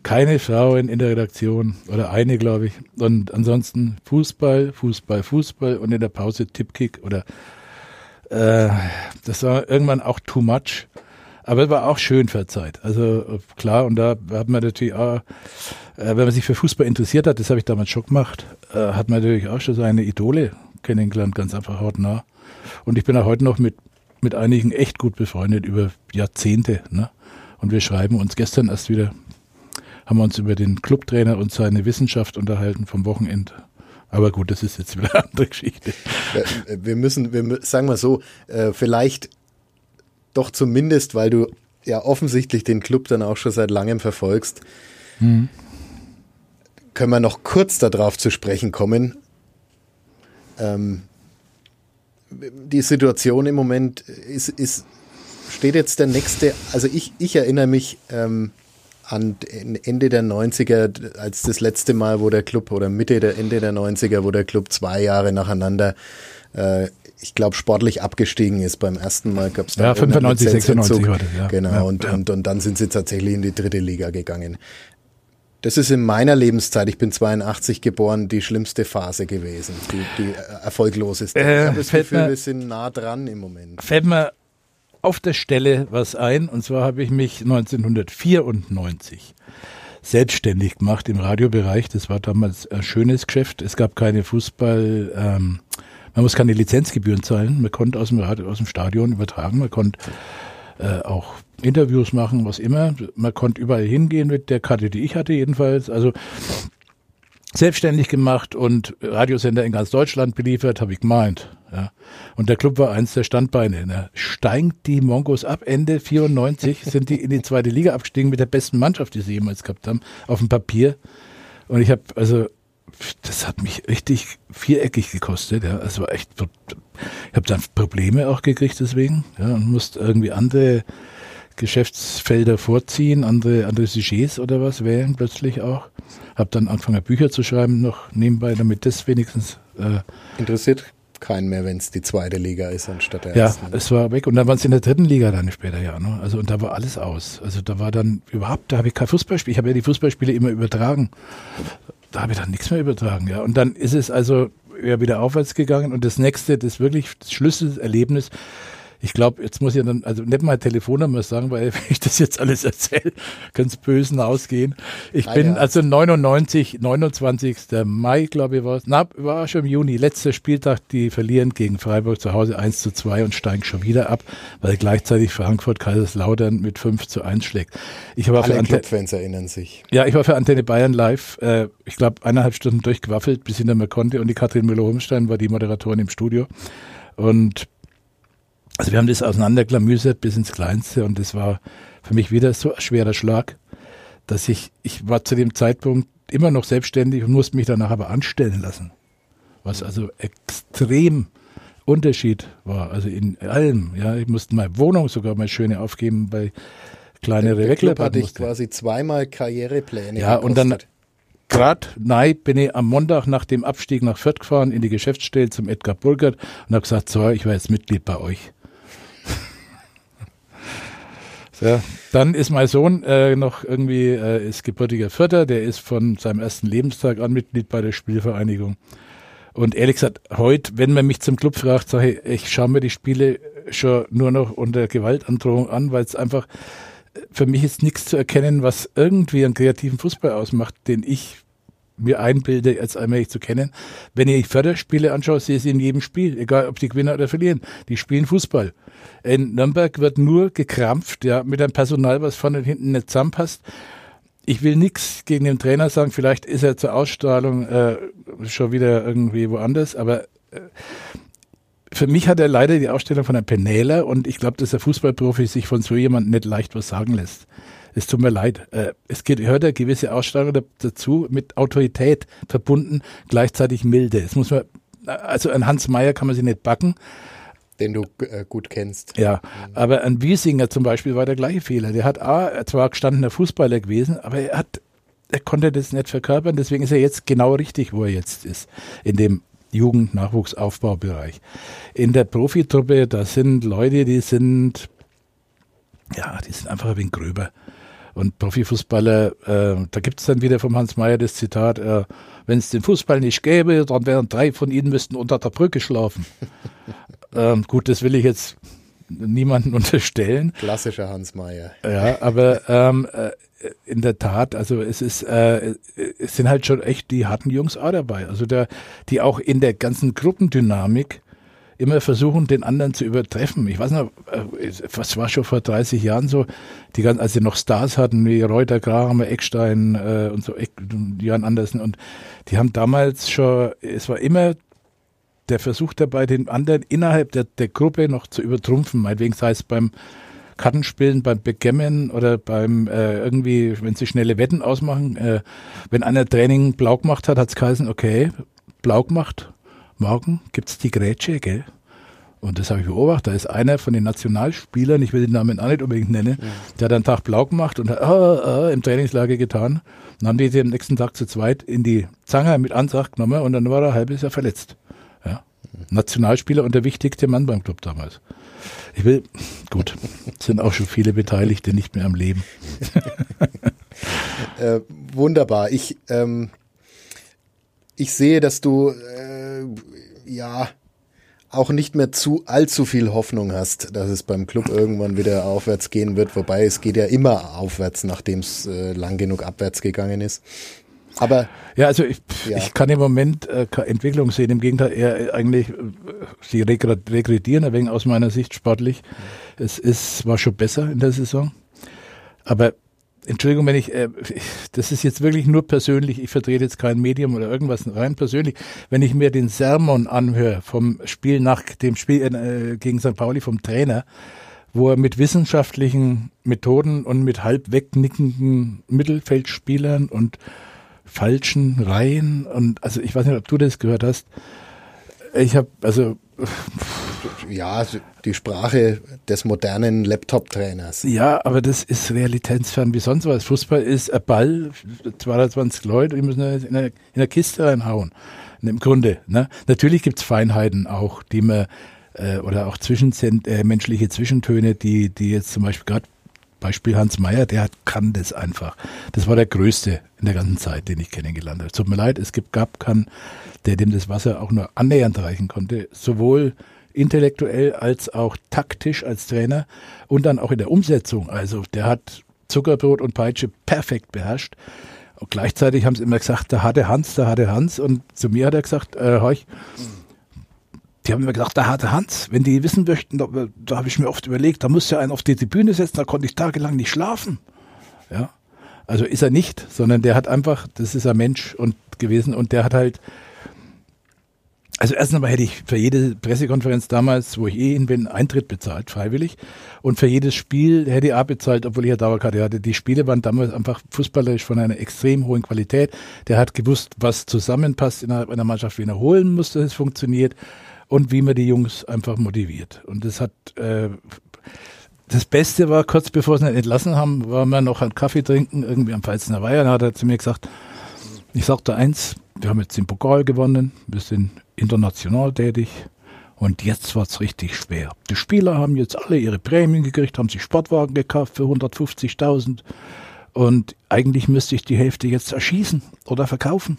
[SPEAKER 2] Keine Frauen in der Redaktion oder eine, glaube ich. Und ansonsten Fußball, Fußball, Fußball und in der Pause Tippkick oder äh, das war irgendwann auch too much. Aber war auch schön für Zeit. Also klar, und da hat man natürlich auch, äh, wenn man sich für Fußball interessiert hat, das habe ich damals schon gemacht, äh, hat man natürlich auch schon seine Idole kennengelernt, ganz einfach hautnah. Und ich bin auch heute noch mit, mit einigen echt gut befreundet über Jahrzehnte. Ne? Und wir schreiben uns gestern erst wieder, haben wir uns über den Clubtrainer und seine Wissenschaft unterhalten vom Wochenende. Aber gut, das ist jetzt wieder eine andere Geschichte.
[SPEAKER 1] Wir müssen, wir sagen wir so, äh, vielleicht doch zumindest, weil du ja offensichtlich den Club dann auch schon seit langem verfolgst, mhm. können wir noch kurz darauf zu sprechen kommen. Ähm, die Situation im Moment ist, ist, steht jetzt der nächste, also ich, ich erinnere mich ähm, an Ende der 90er, als das letzte Mal, wo der Club, oder Mitte der Ende der 90er, wo der Club zwei Jahre nacheinander äh, ich glaube, sportlich abgestiegen ist. Beim ersten Mal gab es
[SPEAKER 2] Ja, 95, 96
[SPEAKER 1] war das, ja. Genau, ja, und, ja. Und, und dann sind sie tatsächlich in die dritte Liga gegangen. Das ist in meiner Lebenszeit, ich bin 82 geboren, die schlimmste Phase gewesen, die, die erfolglos ist. Äh, ich habe das Gefühl, mir, wir sind nah dran im Moment.
[SPEAKER 2] Fällt mir auf der Stelle was ein, und zwar habe ich mich 1994 selbstständig gemacht im Radiobereich. Das war damals ein schönes Geschäft. Es gab keine Fußball, ähm, man muss keine Lizenzgebühren zahlen. Man konnte aus dem, aus dem Stadion übertragen. Man konnte äh, auch Interviews machen, was immer. Man konnte überall hingehen mit der Karte, die ich hatte jedenfalls. Also selbstständig gemacht und Radiosender in ganz Deutschland beliefert, habe ich gemeint. Ja. Und der Club war eins der Standbeine. Ne? Steigt die Mongos ab. Ende 94 sind die in die zweite Liga abgestiegen mit der besten Mannschaft, die sie jemals gehabt haben, auf dem Papier. Und ich habe also das hat mich richtig viereckig gekostet. Ja. Es war echt, ich habe dann Probleme auch gekriegt deswegen. Ja, und musste irgendwie andere Geschäftsfelder vorziehen, andere, andere Sujets oder was wählen plötzlich auch. Habe dann angefangen Bücher zu schreiben noch nebenbei, damit das wenigstens
[SPEAKER 1] äh, interessiert keinen mehr, wenn es die zweite Liga ist anstatt der
[SPEAKER 2] ja,
[SPEAKER 1] ersten.
[SPEAKER 2] Ja, es war weg und dann waren es in der dritten Liga dann später ja. Ne? Also und da war alles aus. Also da war dann überhaupt, da habe ich kein Fußballspiel. Ich habe ja die Fußballspiele immer übertragen da habe ich dann nichts mehr übertragen, ja. Und dann ist es also ja wieder aufwärts gegangen und das nächste, das wirklich Schlüsselerlebnis, ich glaube, jetzt muss ich dann, also nicht mal Telefonnummer sagen, weil wenn ich das jetzt alles erzähle, könnte es bösen ausgehen. Ich ah, bin also 99, 29. Mai, glaube ich, war es. Na, war schon im Juni, letzter Spieltag, die verlieren gegen Freiburg zu Hause 1 zu 2 und steigen schon wieder ab, weil gleichzeitig Frankfurt Kaiserslautern mit 5 zu 1 schlägt.
[SPEAKER 1] Ich war Alle Clubfans erinnern sich.
[SPEAKER 2] Ja, ich war für Antenne Bayern live, äh, ich glaube, eineinhalb Stunden durchgewaffelt, bis ich nicht mehr konnte und die Katrin Müller-Humstein war die Moderatorin im Studio. Und also wir haben das auseinanderklamüsert bis ins Kleinste und das war für mich wieder so ein schwerer Schlag, dass ich, ich war zu dem Zeitpunkt immer noch selbstständig und musste mich danach aber anstellen lassen. Was also extrem Unterschied war, also in allem. Ja, ich musste meine Wohnung sogar mal schöne aufgeben, bei kleinere
[SPEAKER 1] der, Club hatte ich quasi zweimal Karrierepläne.
[SPEAKER 2] Ja, gekostet. und dann gerade nein, bin ich am Montag nach dem Abstieg nach Fürth gefahren in die Geschäftsstelle zum Edgar Burgert und habe gesagt, so, ich war jetzt Mitglied bei euch. So, dann ist mein Sohn äh, noch irgendwie, äh, ist gebürtiger Vierter, der ist von seinem ersten Lebenstag an Mitglied bei der Spielvereinigung. Und ehrlich gesagt, heute, wenn man mich zum Club fragt, sage ich, ich schaue mir die Spiele schon nur noch unter Gewaltandrohung an, weil es einfach, für mich ist nichts zu erkennen, was irgendwie einen kreativen Fußball ausmacht, den ich mir einbilde, als allmählich zu kennen. Wenn ich Förderspiele anschaue, sehe ich sie in jedem Spiel, egal ob die gewinnen oder verlieren. Die spielen Fußball. In Nürnberg wird nur gekrampft, ja, mit einem Personal, was vorne und hinten nicht zusammenpasst. Ich will nichts gegen den Trainer sagen, vielleicht ist er zur Ausstrahlung äh, schon wieder irgendwie woanders, aber äh, für mich hat er leider die Ausstellung von einem Penäler und ich glaube, dass der Fußballprofi sich von so jemandem nicht leicht was sagen lässt. Es tut mir leid. Äh, es gehört eine gewisse Ausstrahlung dazu, mit Autorität verbunden, gleichzeitig milde. Es muss man, also an Hans Meyer kann man sich nicht backen.
[SPEAKER 1] Den du äh, gut kennst.
[SPEAKER 2] Ja, mhm. aber an Wiesinger zum Beispiel war der gleiche Fehler. Der hat A, zwar gestandener Fußballer gewesen, aber er hat, er konnte das nicht verkörpern, deswegen ist er jetzt genau richtig, wo er jetzt ist. In dem Jugend-Nachwuchsaufbaubereich. In der Profitruppe, da sind Leute, die sind, ja, die sind einfach ein wenig gröber. Und Profifußballer, äh, da gibt es dann wieder vom Hans Mayer das Zitat, äh, wenn es den Fußball nicht gäbe, dann wären drei von ihnen müssten unter der Brücke schlafen. ähm, gut, das will ich jetzt niemanden unterstellen.
[SPEAKER 1] Klassischer Hans Meyer.
[SPEAKER 2] Ja, aber ähm, äh, in der Tat, also es ist, äh, es sind halt schon echt die harten Jungs auch dabei. Also da, die auch in der ganzen Gruppendynamik immer versuchen, den anderen zu übertreffen. Ich weiß noch, äh, was war schon vor 30 Jahren so, die ganzen, als sie noch Stars hatten, wie Reuter, Kramer, Eckstein äh, und so, Eck, Jan Andersen und die haben damals schon, es war immer der Versuch dabei, den anderen innerhalb der, der Gruppe noch zu übertrumpfen, meinetwegen sei es beim Kartenspielen, beim Begammon oder beim äh, irgendwie, wenn sie schnelle Wetten ausmachen, äh, wenn einer Training blau gemacht hat, hat es geheißen, okay, blau gemacht, morgen gibt's die Grätsche, gell? Und das habe ich beobachtet. Da ist einer von den Nationalspielern, ich will den Namen auch nicht unbedingt nennen, ja. der hat einen Tag blau gemacht und hat ah, ah, im Trainingslager getan. Dann haben die den nächsten Tag zu zweit in die Zange mit Ansach genommen und dann war er halbes Jahr verletzt. Nationalspieler und der wichtigste Mann beim Club damals. Ich will, gut, sind auch schon viele Beteiligte nicht mehr am Leben.
[SPEAKER 1] äh, wunderbar. Ich, ähm, ich sehe, dass du äh, ja auch nicht mehr zu allzu viel Hoffnung hast, dass es beim Club irgendwann wieder aufwärts gehen wird. Wobei es geht ja immer aufwärts, nachdem es äh, lang genug abwärts gegangen ist. Aber
[SPEAKER 2] ja, also ich, ja. ich kann im Moment äh, keine Entwicklung sehen. Im Gegenteil, eher eigentlich äh, sie regredieren ein wenig aus meiner Sicht sportlich. Es ist war schon besser in der Saison, aber Entschuldigung, wenn ich, äh, das ist jetzt wirklich nur persönlich, ich vertrete jetzt kein Medium oder irgendwas, rein persönlich. Wenn ich mir den Sermon anhöre vom Spiel nach dem Spiel äh, gegen St. Pauli vom Trainer, wo er mit wissenschaftlichen Methoden und mit halb wegnickenden Mittelfeldspielern und falschen Reihen und also ich weiß nicht, ob du das gehört hast. Ich habe also
[SPEAKER 1] ja, die Sprache des modernen Laptop-Trainers.
[SPEAKER 2] Ja, aber das ist realitätsfern wie sonst was. Fußball ist ein Ball, 220 Leute, die müssen in eine, in eine Kiste reinhauen. Im Grunde. Ne? Natürlich gibt's Feinheiten auch, die man äh, oder auch Zwischenzent äh, menschliche Zwischentöne, die, die jetzt zum Beispiel gerade Beispiel Hans Meyer, der kann das einfach. Das war der Größte in der ganzen Zeit, den ich kennengelernt habe. Tut mir leid, es gab keinen, der dem das Wasser auch nur annähernd reichen konnte. Sowohl intellektuell als auch taktisch als Trainer und dann auch in der Umsetzung. Also der hat Zuckerbrot und Peitsche perfekt beherrscht. Und gleichzeitig haben sie immer gesagt, da hatte Hans, da hatte Hans. Und zu mir hat er gesagt, äh, Horch, die haben immer gesagt, da hatte Hans, wenn die wissen möchten, da, da habe ich mir oft überlegt, da musste er einen auf die Tribüne setzen, da konnte ich tagelang nicht schlafen. Ja. Also ist er nicht, sondern der hat einfach, das ist ein Mensch und gewesen und der hat halt also erstens einmal hätte ich für jede Pressekonferenz damals, wo ich eh hin bin, Eintritt bezahlt, freiwillig. Und für jedes Spiel hätte ich auch bezahlt, obwohl ich ja Dauerkarte hatte. Die Spiele waren damals einfach fußballerisch von einer extrem hohen Qualität. Der hat gewusst, was zusammenpasst innerhalb einer Mannschaft, wen er holen muss, dass es funktioniert und wie man die Jungs einfach motiviert. Und das hat äh, das Beste war, kurz bevor sie ihn entlassen haben, war wir noch einen Kaffee trinken, irgendwie am Pfalzner Weiher. Dann hat er zu mir gesagt, ich sagte eins, wir haben jetzt den Pokal gewonnen, wir sind international tätig und jetzt wird's richtig schwer. Die Spieler haben jetzt alle ihre Prämien gekriegt, haben sich Sportwagen gekauft für 150.000 und eigentlich müsste ich die Hälfte jetzt erschießen oder verkaufen.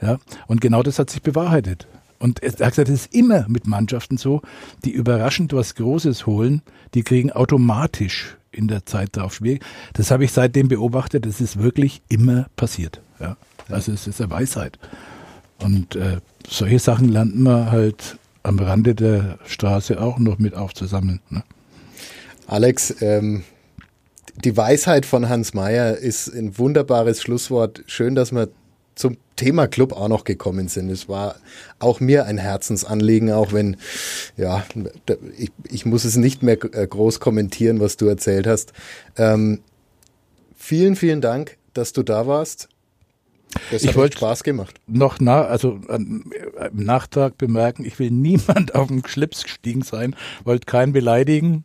[SPEAKER 2] Ja, und genau das hat sich bewahrheitet. Und er hat gesagt, es ist immer mit Mannschaften so, die überraschend was Großes holen, die kriegen automatisch in der Zeit drauf schwierig. Das habe ich seitdem beobachtet, das ist wirklich immer passiert. Ja. Also es ist eine Weisheit. Und äh, solche Sachen lernt man halt am Rande der Straße auch noch mit aufzusammeln. Ne?
[SPEAKER 1] Alex, ähm, die Weisheit von Hans Meyer ist ein wunderbares Schlusswort. Schön, dass wir zum Thema Club auch noch gekommen sind. Es war auch mir ein Herzensanliegen, auch wenn, ja, ich, ich muss es nicht mehr äh, groß kommentieren, was du erzählt hast. Ähm, vielen, vielen Dank, dass du da warst.
[SPEAKER 2] Das ich wollte Spaß gemacht. Noch na, also ähm, im Nachtrag bemerken, ich will niemand auf den Schlips gestiegen sein, wollte keinen beleidigen,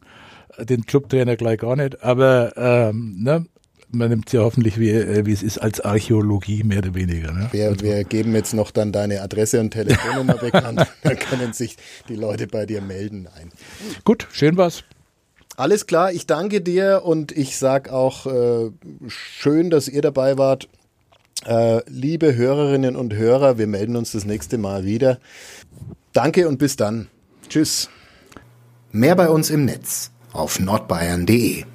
[SPEAKER 2] den Clubtrainer gleich gar nicht, aber ähm, ne, man nimmt ja hoffentlich, wie, äh, wie es ist, als Archäologie mehr oder weniger. Ne?
[SPEAKER 1] Wir, also, wir geben jetzt noch dann deine Adresse und Telefonnummer bekannt, dann können sich die Leute bei dir melden. Ein.
[SPEAKER 2] Gut, schön war's.
[SPEAKER 1] Alles klar, ich danke dir und ich sag auch äh, schön, dass ihr dabei wart. Äh, liebe Hörerinnen und Hörer, wir melden uns das nächste Mal wieder. Danke und bis dann. Tschüss. Mehr bei uns im Netz auf nordbayern.de.